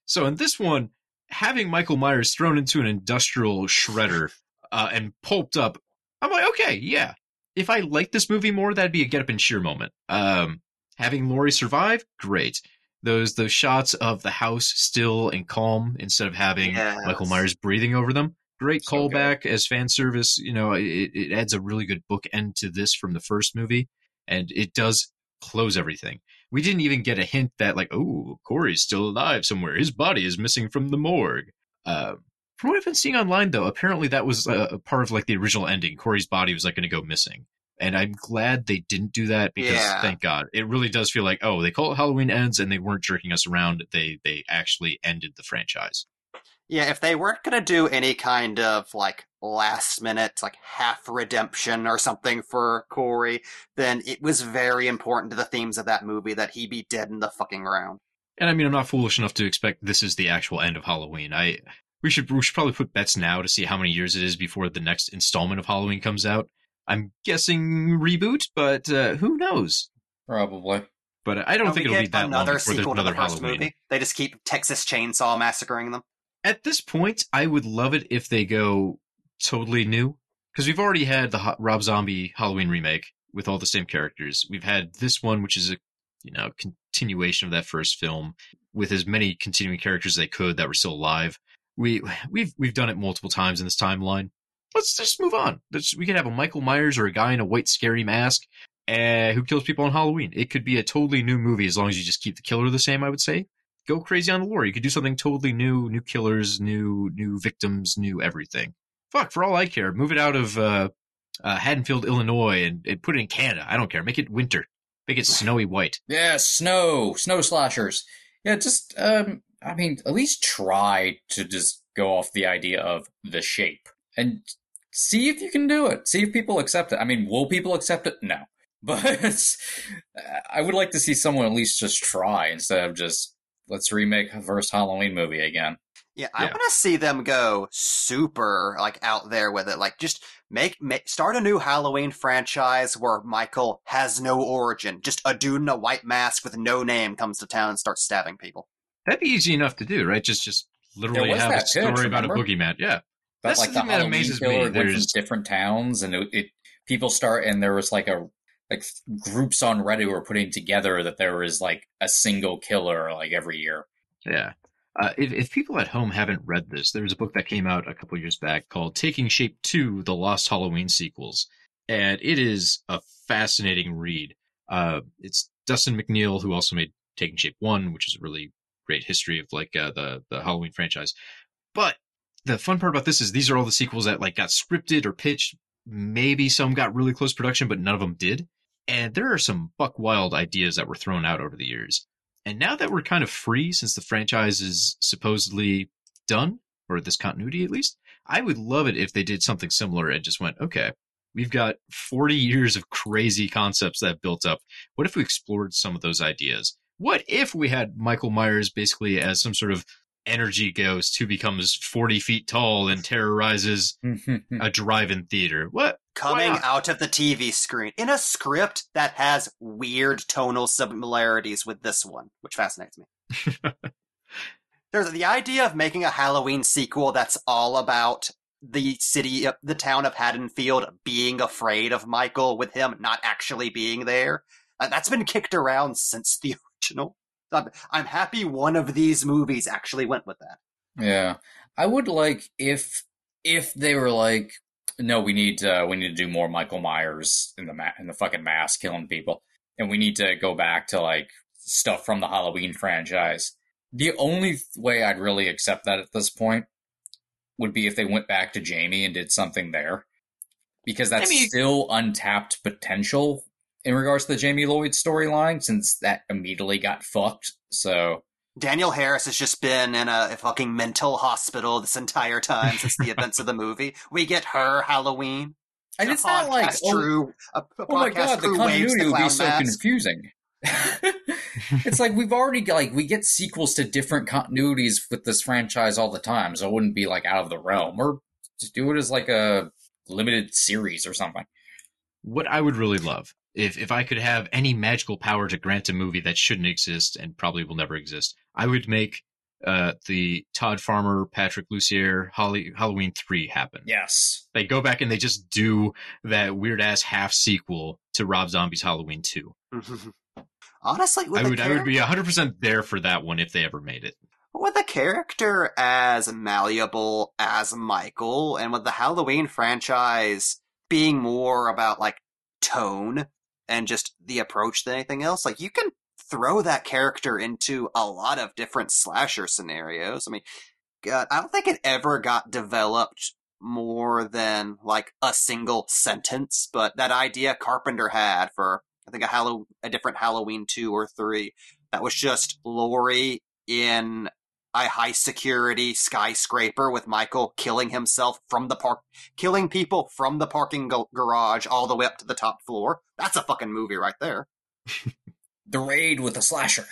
So in this one, having Michael Myers thrown into an industrial shredder uh, and pulped up, I'm like, okay, yeah. If I liked this movie more, that'd be a get up and cheer moment. Um, having Laurie survive, great. Those those shots of the house still and calm instead of having Yes. Michael Myers breathing over them. Great So good. callback as fan service. You know, it, it adds a really good bookend to this from the first movie, and it does close everything. We didn't even get a hint that, like, oh, Corey's still alive somewhere. His body is missing from the morgue. Uh, from what I've been seeing online, though, apparently that was a, a part of like the original ending. Corey's body was like going to go missing, and I'm glad they didn't do that because, Yeah. thank God, it really does feel like, oh, they call it Halloween Ends, and they weren't jerking us around. They they actually ended the franchise. Yeah, if they weren't gonna do any kind of like last minute, like half redemption or something for Corey, then it was very important to the themes of that movie that he be dead in the fucking ground. And I mean, I'm not foolish enough to expect this is the actual end of Halloween. I we should we should probably put bets now to see how many years it is before the next installment of Halloween comes out. I'm guessing reboot, but uh, who knows? Probably. But I don't And think we it'll be get that long another before there's sequel to another the first Halloween. movie. They just keep Texas Chainsaw massacring them. At this point, I would love it if they go totally new because we've already had the Rob Zombie Halloween remake with all the same characters. We've had this one, which is a you know continuation of that first film with as many continuing characters as they could that were still alive. We we've we've done it multiple times in this timeline. Let's just move on. Let's, we could have a Michael Myers or a guy in a white scary mask uh, who kills people on Halloween. It could be a totally new movie as long as you just keep the killer the same. I would say go crazy on the lore. You could do something totally new, new killers, new new victims, new everything. Fuck, for all I care, move it out of uh, uh, Haddonfield, Illinois, and, and put it in Canada. I don't care. Make it winter. Make it snowy white. Yeah, snow, snow slashers. Yeah, just um I mean, at least try to just go off the idea of the shape and see if you can do it. See if people accept it. I mean, will people accept it? No. But I would like to see someone at least just try instead of just let's remake the first Halloween movie again. Yeah, I Yeah. want to see them go super like out there with it. Like just make, make start a new Halloween franchise where Michael has no origin. Just a dude in a white mask with no name comes to town and starts stabbing people. That'd be easy enough to do, right? Just just literally have a that pitch, story about a boogeyman. Yeah. But That's like the the that Halloween amazes me. went There's- different towns, and it, it people start, and there was like a like groups on Reddit were putting together that there was like a single killer like every year. Yeah. Uh, if, if people at home haven't read this, there was a book that came out a couple years back called Taking Shape 2 The Lost Halloween Sequels. And it is a fascinating read. Uh, it's Dustin McNeill, who also made Taking Shape 1, which is a really great history of like uh, the, the Halloween franchise. But the fun part about this is these are all the sequels that like got scripted or pitched. Maybe some got really close production, but none of them did. And there are some buck wild ideas that were thrown out over the years. And now that we're kind of free, since the franchise is supposedly done, or this continuity at least, I would love it if they did something similar and just went, okay, we've got 40 years of crazy concepts that built up. What if we explored some of those ideas? What if we had Michael Myers basically as some sort of energy ghost who becomes 40 feet tall and terrorizes a drive-in theater? What? Coming out of the TV screen in a script that has weird tonal similarities with this one, which fascinates me. There's the idea of making a Halloween sequel that's all about the city, the town of Haddonfield being afraid of Michael with him not actually being there. Uh, that's been kicked around since the original. I'm, I'm happy one of these movies actually went with that. Yeah. I would like if if they were like no, we need uh, we need to do more Michael Myers in the ma- in the fucking mask killing people, and we need to go back to like stuff from the Halloween franchise. The only th- way I'd really accept that at this point would be if they went back to Jamie and did something there, because that's I mean- still untapped potential in regards to the Jamie Lloyd storyline, since that immediately got fucked. So Danielle Harris has just been in a, a fucking mental hospital this entire time since the events of the movie. We get her Halloween. and A it's not like podcast oh, a, a oh my god, the continuity the would be clown so mask. confusing. it's like we've already got, like we get sequels to different continuities with this franchise all the time, so it wouldn't be like out of the realm. Or just do it as like a limited series or something. What I would really love if if I could have any magical power to grant a movie that shouldn't exist and probably will never exist, I would make uh, the Todd Farmer, Patrick Lussier, Holly, Halloween three happen. Yes. They go back and they just do that weird ass half sequel to Rob Zombie's Halloween two. Honestly, with I would I would be character- hundred percent there for that one if they ever made it. with a character as malleable as Michael, and with the Halloween franchise being more about like tone and just the approach than anything else, like you can throw that character into a lot of different slasher scenarios. I mean, God, I don't think it ever got developed more than like a single sentence, but that idea Carpenter had for I think a Hallow a different Halloween two or three that was just Laurie in a high security skyscraper with Michael killing himself from the park, killing people from the parking go- garage all the way up to the top floor. That's a fucking movie right there. The raid with the slasher.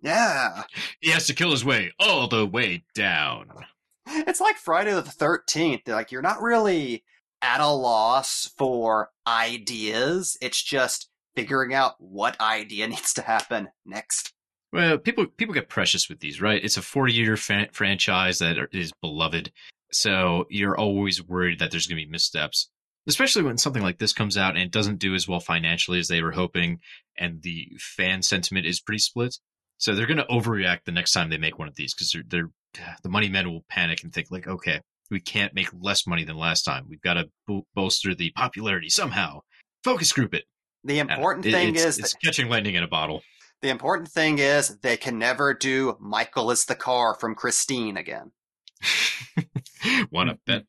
Yeah. He has to kill his way all the way down. It's like Friday the 13th. Like, you're not really at a loss for ideas. It's just figuring out what idea needs to happen next. Well, people people get precious with these, right? It's a 40 year fa- franchise that are, is beloved, so you're always worried that there's going to be missteps, especially when something like this comes out and it doesn't do as well financially as they were hoping, and the fan sentiment is pretty split. So they're going to overreact the next time they make one of these because they're, they're the money men will panic and think like, okay, we can't make less money than last time. We've got to bo- bolster the popularity somehow. Focus group it. The important thing it's, is it's that- catching lightning in a bottle. The important thing is they can never do Michael is the car from Christine again. Want to bet?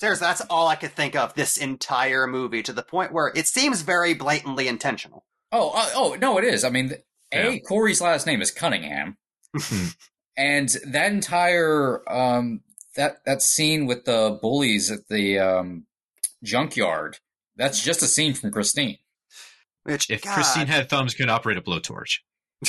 Seriously, that's all I could think of this entire movie to the point where it seems very blatantly intentional. Oh, uh, oh no, it is. I mean, a Yeah. Corey's last name is Cunningham, and that entire um that that scene with the bullies at the um junkyard. That's just a scene from Christine. Which, If God, Christine had thumbs, could operate a blowtorch.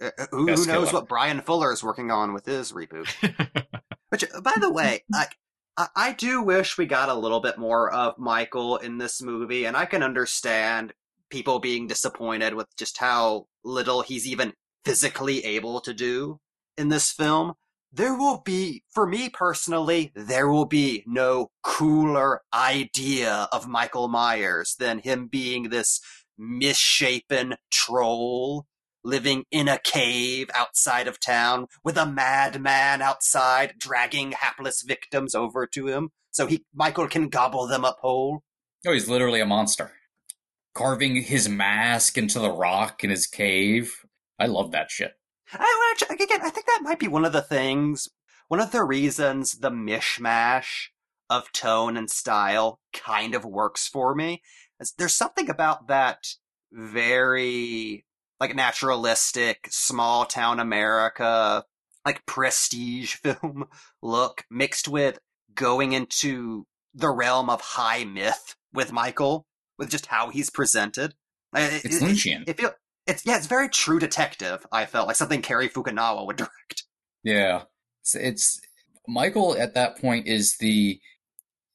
uh, uh, who, who knows what Bryan Fuller is working on with his reboot? Which, by the way, like I, I do wish we got a little bit more of Michael in this movie, and I can understand people being disappointed with just how little he's even physically able to do in this film. There will be, for me personally, there will be no cooler idea of Michael Myers than him being this misshapen troll living in a cave outside of town with a madman outside dragging hapless victims over to him so he Michael can gobble them up whole. Oh, he's literally a monster, carving his mask into the rock in his cave. I love that shit. I, actually, again, I think that might be one of the things, one of the reasons the mishmash of tone and style kind of works for me. There's something about that very like naturalistic small town America, like prestige film look mixed with going into the realm of high myth with Michael, with just how he's presented. It- It's it- Lynchian. it feel it's yeah, it's very true detective. I felt like something Cary Fukunaga would direct. Yeah, it's, it's Michael at that point is the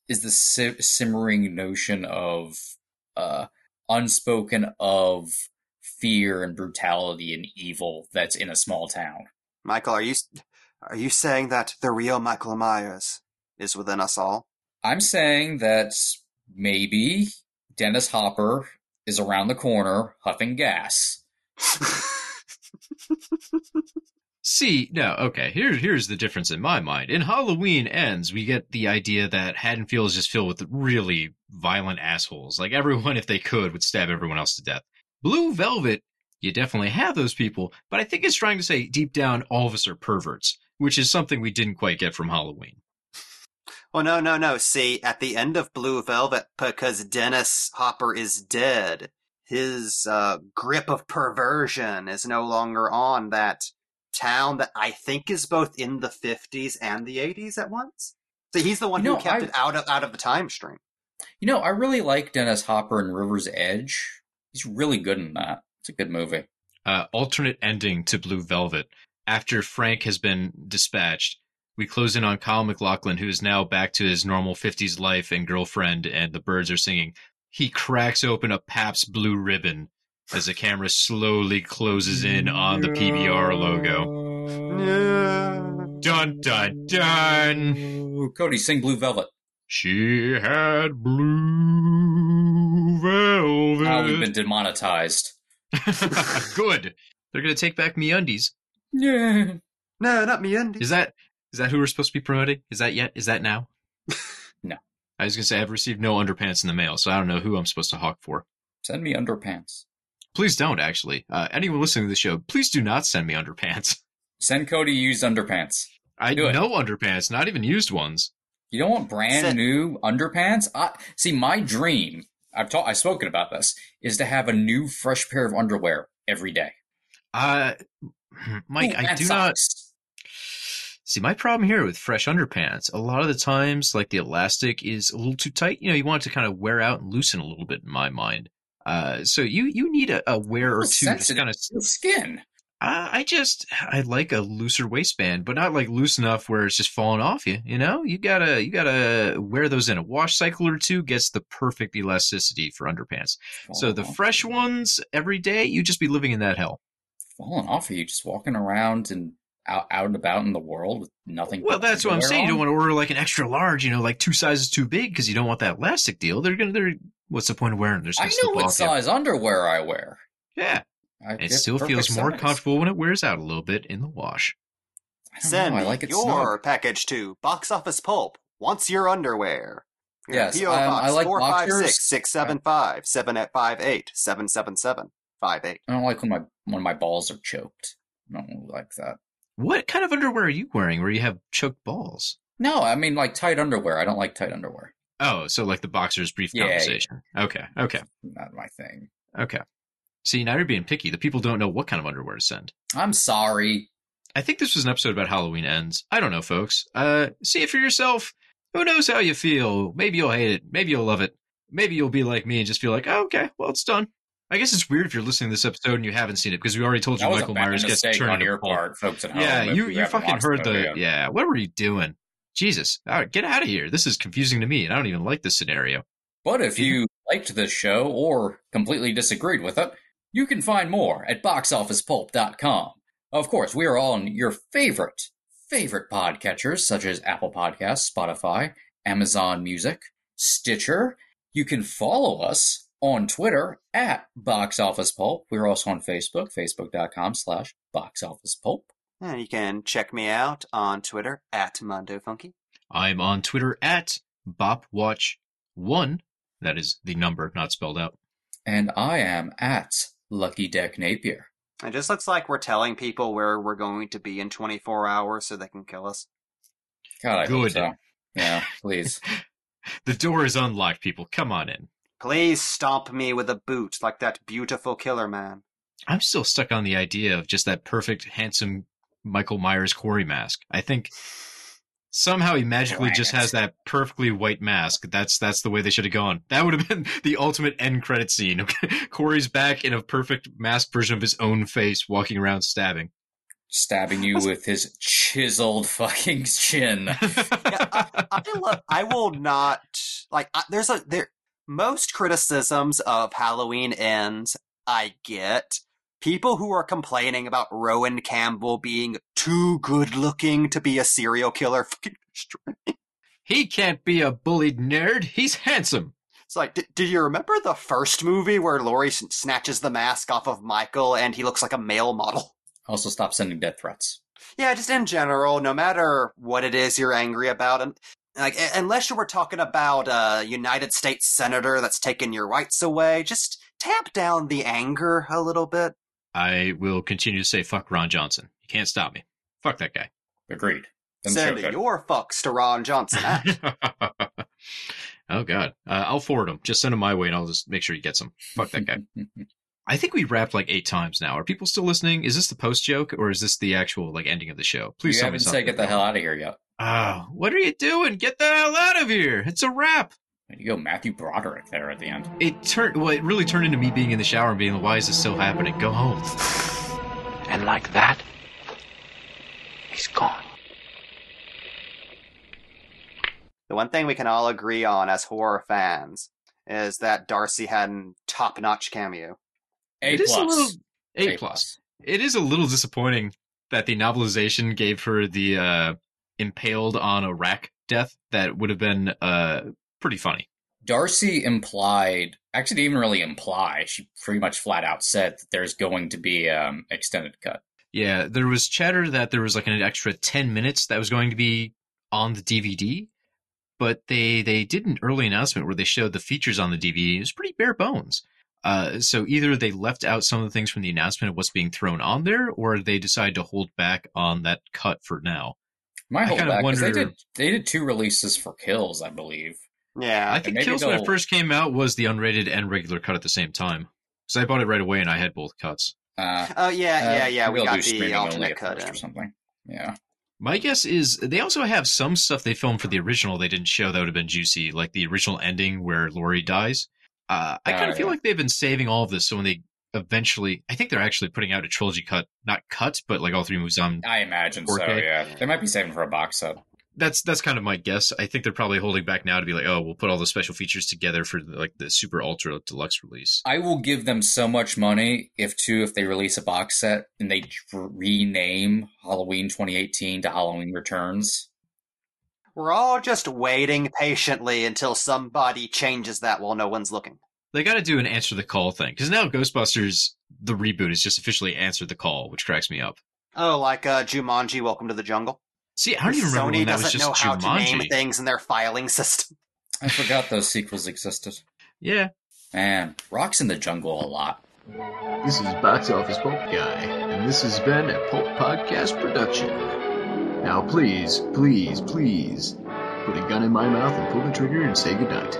is the si- simmering notion of uh unspoken of fear and brutality and evil that's in a small town. Michael, are you are you saying that the real Michael Myers is within us all? I'm saying that maybe Dennis Hopper is around the corner huffing gas. See, no, okay. Here's here's the difference in my mind. In Halloween Ends, we get the idea that Haddonfield is just filled with really violent assholes. Like everyone, if they could, would stab everyone else to death. Blue Velvet, you definitely have those people, but I think it's trying to say deep down, all of us are perverts, which is something we didn't quite get from Halloween. Well, no, no, no. See, at the end of Blue Velvet, because Dennis Hopper is dead, his uh, grip of perversion is no longer on that town that I think is both in the 50s and the 80s at once. So he's the one You who know, kept I- it out of out of the time stream. You know, I really like Dennis Hopper in River's Edge. He's really good in that. It's a good movie. uh, alternate ending to Blue Velvet. After Frank has been dispatched, we close in on Kyle MacLachlan, who is now back to his normal 50s life and girlfriend, and the birds are singing. He cracks open a Pabst Blue Ribbon as the camera slowly closes in on the PBR logo. Dun dun dun! Ooh, Cody, sing Blue Velvet. She had blue velvet. Oh, we've been demonetized. Good. They're gonna take back MeUndies. Yeah. No, not me, Andy. Is that is that who we're supposed to be promoting? Is that yet? Is that now? No. I was gonna say I've received no underpants in the mail, so I don't know who I'm supposed to hawk for. Send me underpants. Please don't actually. Uh, anyone listening to the show, please do not send me underpants. Send Cody used underpants. I Do it. know underpants, not even used ones. You don't want brand Send- new underpants? I, see, my dream, I've talked, I've spoken about this, is to have a new fresh pair of underwear every day. Uh, Mike, Ooh, I and do not see my problem here with fresh underpants. A lot of the times, like the elastic is a little too tight. You know, you want it to kind of wear out and loosen a little bit. In my mind, uh, so you you need a, a wear or two. Sensitive. kind of skin. Uh, I just I like a looser waistband, but not like loose enough where it's just falling off you. You know, you gotta you gotta wear those in a wash cycle or two. Gets the perfect elasticity for underpants. So the fresh ones every day, you just be living in that hell. falling off of you, just walking around and out, out and about in the world with nothing. Well, that's what I'm underwear saying. You don't want to order like an extra large, you know, like two sizes too big because you don't want that elastic deal. They're gonna they're what's the point of wearing? them? They're I know what slip off you. size underwear I wear. Yeah, I it still perfect feels more comfortable when it wears out a little bit in the wash. I Send know, I me like it your snug. package to Box Office Pulp. Wants your underwear. Your Yes, PO um, Box I like 456 boxers. 675 758 777 58. I don't like when my when my balls are choked. I don't like that. What kind of underwear are you wearing where you have choked balls? No, I mean like tight underwear. I don't like tight underwear. Oh, so like the boxer's brief Yeah, yeah. conversation. Okay, okay, Not my thing. okay. See, now you're being picky. The people don't know what kind of underwear to send. I'm sorry. I think this was an episode about Halloween ends. I don't know, folks. Uh, see it for yourself. Who knows how you feel? Maybe you'll hate it. Maybe you'll love it. Maybe you'll be like me and just feel like, oh, okay, well, it's done. I guess it's weird if you're listening to this episode and you haven't seen it because we already told you That Michael Myers gets turned on into your part, folks at home. Yeah, you you fucking heard the yet. yeah. What were you doing? Jesus, all right, get out of here. This is confusing to me, and I don't even like this scenario. But if you liked this show or completely disagreed with it, you can find more at boxofficepulp.com. Of course, we are on your favorite, favorite podcatchers such as Apple Podcasts, Spotify, Amazon Music, Stitcher. You can follow us on Twitter at boxofficepulp. We're also on Facebook, facebook.com slash boxofficepulp. And you can check me out on Twitter at Mondo Funky. I'm on Twitter at BopWatch1. That is the number, not spelled out. And I am at Lucky Deck Napier. It just looks like we're telling people where we're going to be in 24 hours so they can kill us. God, I hope Good. so. Yeah, please. The door is unlocked, people. Come on in. Please stomp me with a boot like that beautiful killer man. I'm still stuck on the idea of just that perfect, handsome Michael Myers Corey mask. I think somehow he magically just has that perfectly white mask. That's that's the way they should have gone. That would have been the ultimate end credit scene. Corey's back in a perfect masked version of his own face, walking around stabbing. Stabbing you with his chiseled fucking chin. Yeah, I, I, lo- I will not like. I, there's a there. Most criticisms of Halloween ends I get people who are complaining about Rohan Campbell being too good looking to be a serial killer. Fucking destroy me. he can't be a bullied nerd. He's handsome. It's like, d- do you remember the first movie where Laurie s- snatches the mask off of Michael and he looks like a male model? Also, stop sending death threats. yeah, just in general, no matter what it is you're angry about, and like unless you were talking about a United States senator that's taking your rights away, just tamp down the anger a little bit. I will continue to say fuck Ron Johnson. You can't stop me. Fuck that guy. Agreed. Doesn't show Send good. your fucks to Ron Johnson. oh god, uh, I'll forward them. Just send them my way, and I'll just make sure he gets him. Fuck that guy. I think we wrapped like eight times now. Are people still listening? Is this the post joke or is this the actual like ending of the show? Please you tell me haven't something. said get the hell out of here yet. Oh, what are you doing? Get the hell out of here! It's a wrap. There you go, Matthew Broderick there at the end. It turned. Well, it really turned into me being in the shower and being, like, "Why is this still happening? Go home." And like that, he's gone. the one thing we can all agree on as horror fans is that Darcy had a top-notch cameo. A It is plus. a little A, plus. It is a little disappointing that the novelization gave her the uh, impaled on a rack death. That would have been uh, pretty funny. Darcy implied, actually didn't even really imply. She pretty much flat out said that there's going to be um extended cut. Yeah, there was chatter that there was like an extra ten minutes that was going to be on the DVD, but they they did an early announcement where they showed the features on the DVD. It was pretty bare bones. Uh, so either they left out some of the things from the announcement of what's being thrown on there, or they decided to hold back on that cut for now. My I hold kinda back 'cause they did they did two releases for Kills, I believe. Yeah, I think maybe Kills when it first came out was the unrated and regular cut at the same time. Because I bought it right away and I had both cuts. Uh, oh yeah, yeah, uh, yeah. maybe We got the streaming alternate cut or something. Yeah. My guess is they also have some stuff they filmed for the original they didn't show that would have been juicy, like the original ending where Laurie dies. Uh, I kind Oh, of feel yeah. like they've been saving all of this, so when they eventually, I think they're actually putting out a trilogy cut, not cut, but like all three movies on. I imagine so, 4K. yeah. They might be saving for a box set. That's that's kind of my guess. I think they're probably holding back now to be like, oh, we'll put all the special features together for like the super ultra deluxe release. I will give them so much money if too if they release a box set and they rename Halloween 2018 to Halloween Returns. We're all just waiting patiently until somebody changes that while no one's looking. They got to do an answer the call thing because now Ghostbusters the reboot is just officially answered the call, which cracks me up. Oh, like uh, Jumanji: Welcome to the Jungle. See, I don't even remember Sony when that was doesn't just know how to name things in their filing system. I forgot those sequels existed. Yeah, Man, Rock's in the jungle a lot. This is Box Office Pulp Guy, and this has been a Pulp Podcast production. Now, please, please, please, put a gun in my mouth and pull the trigger and say goodnight.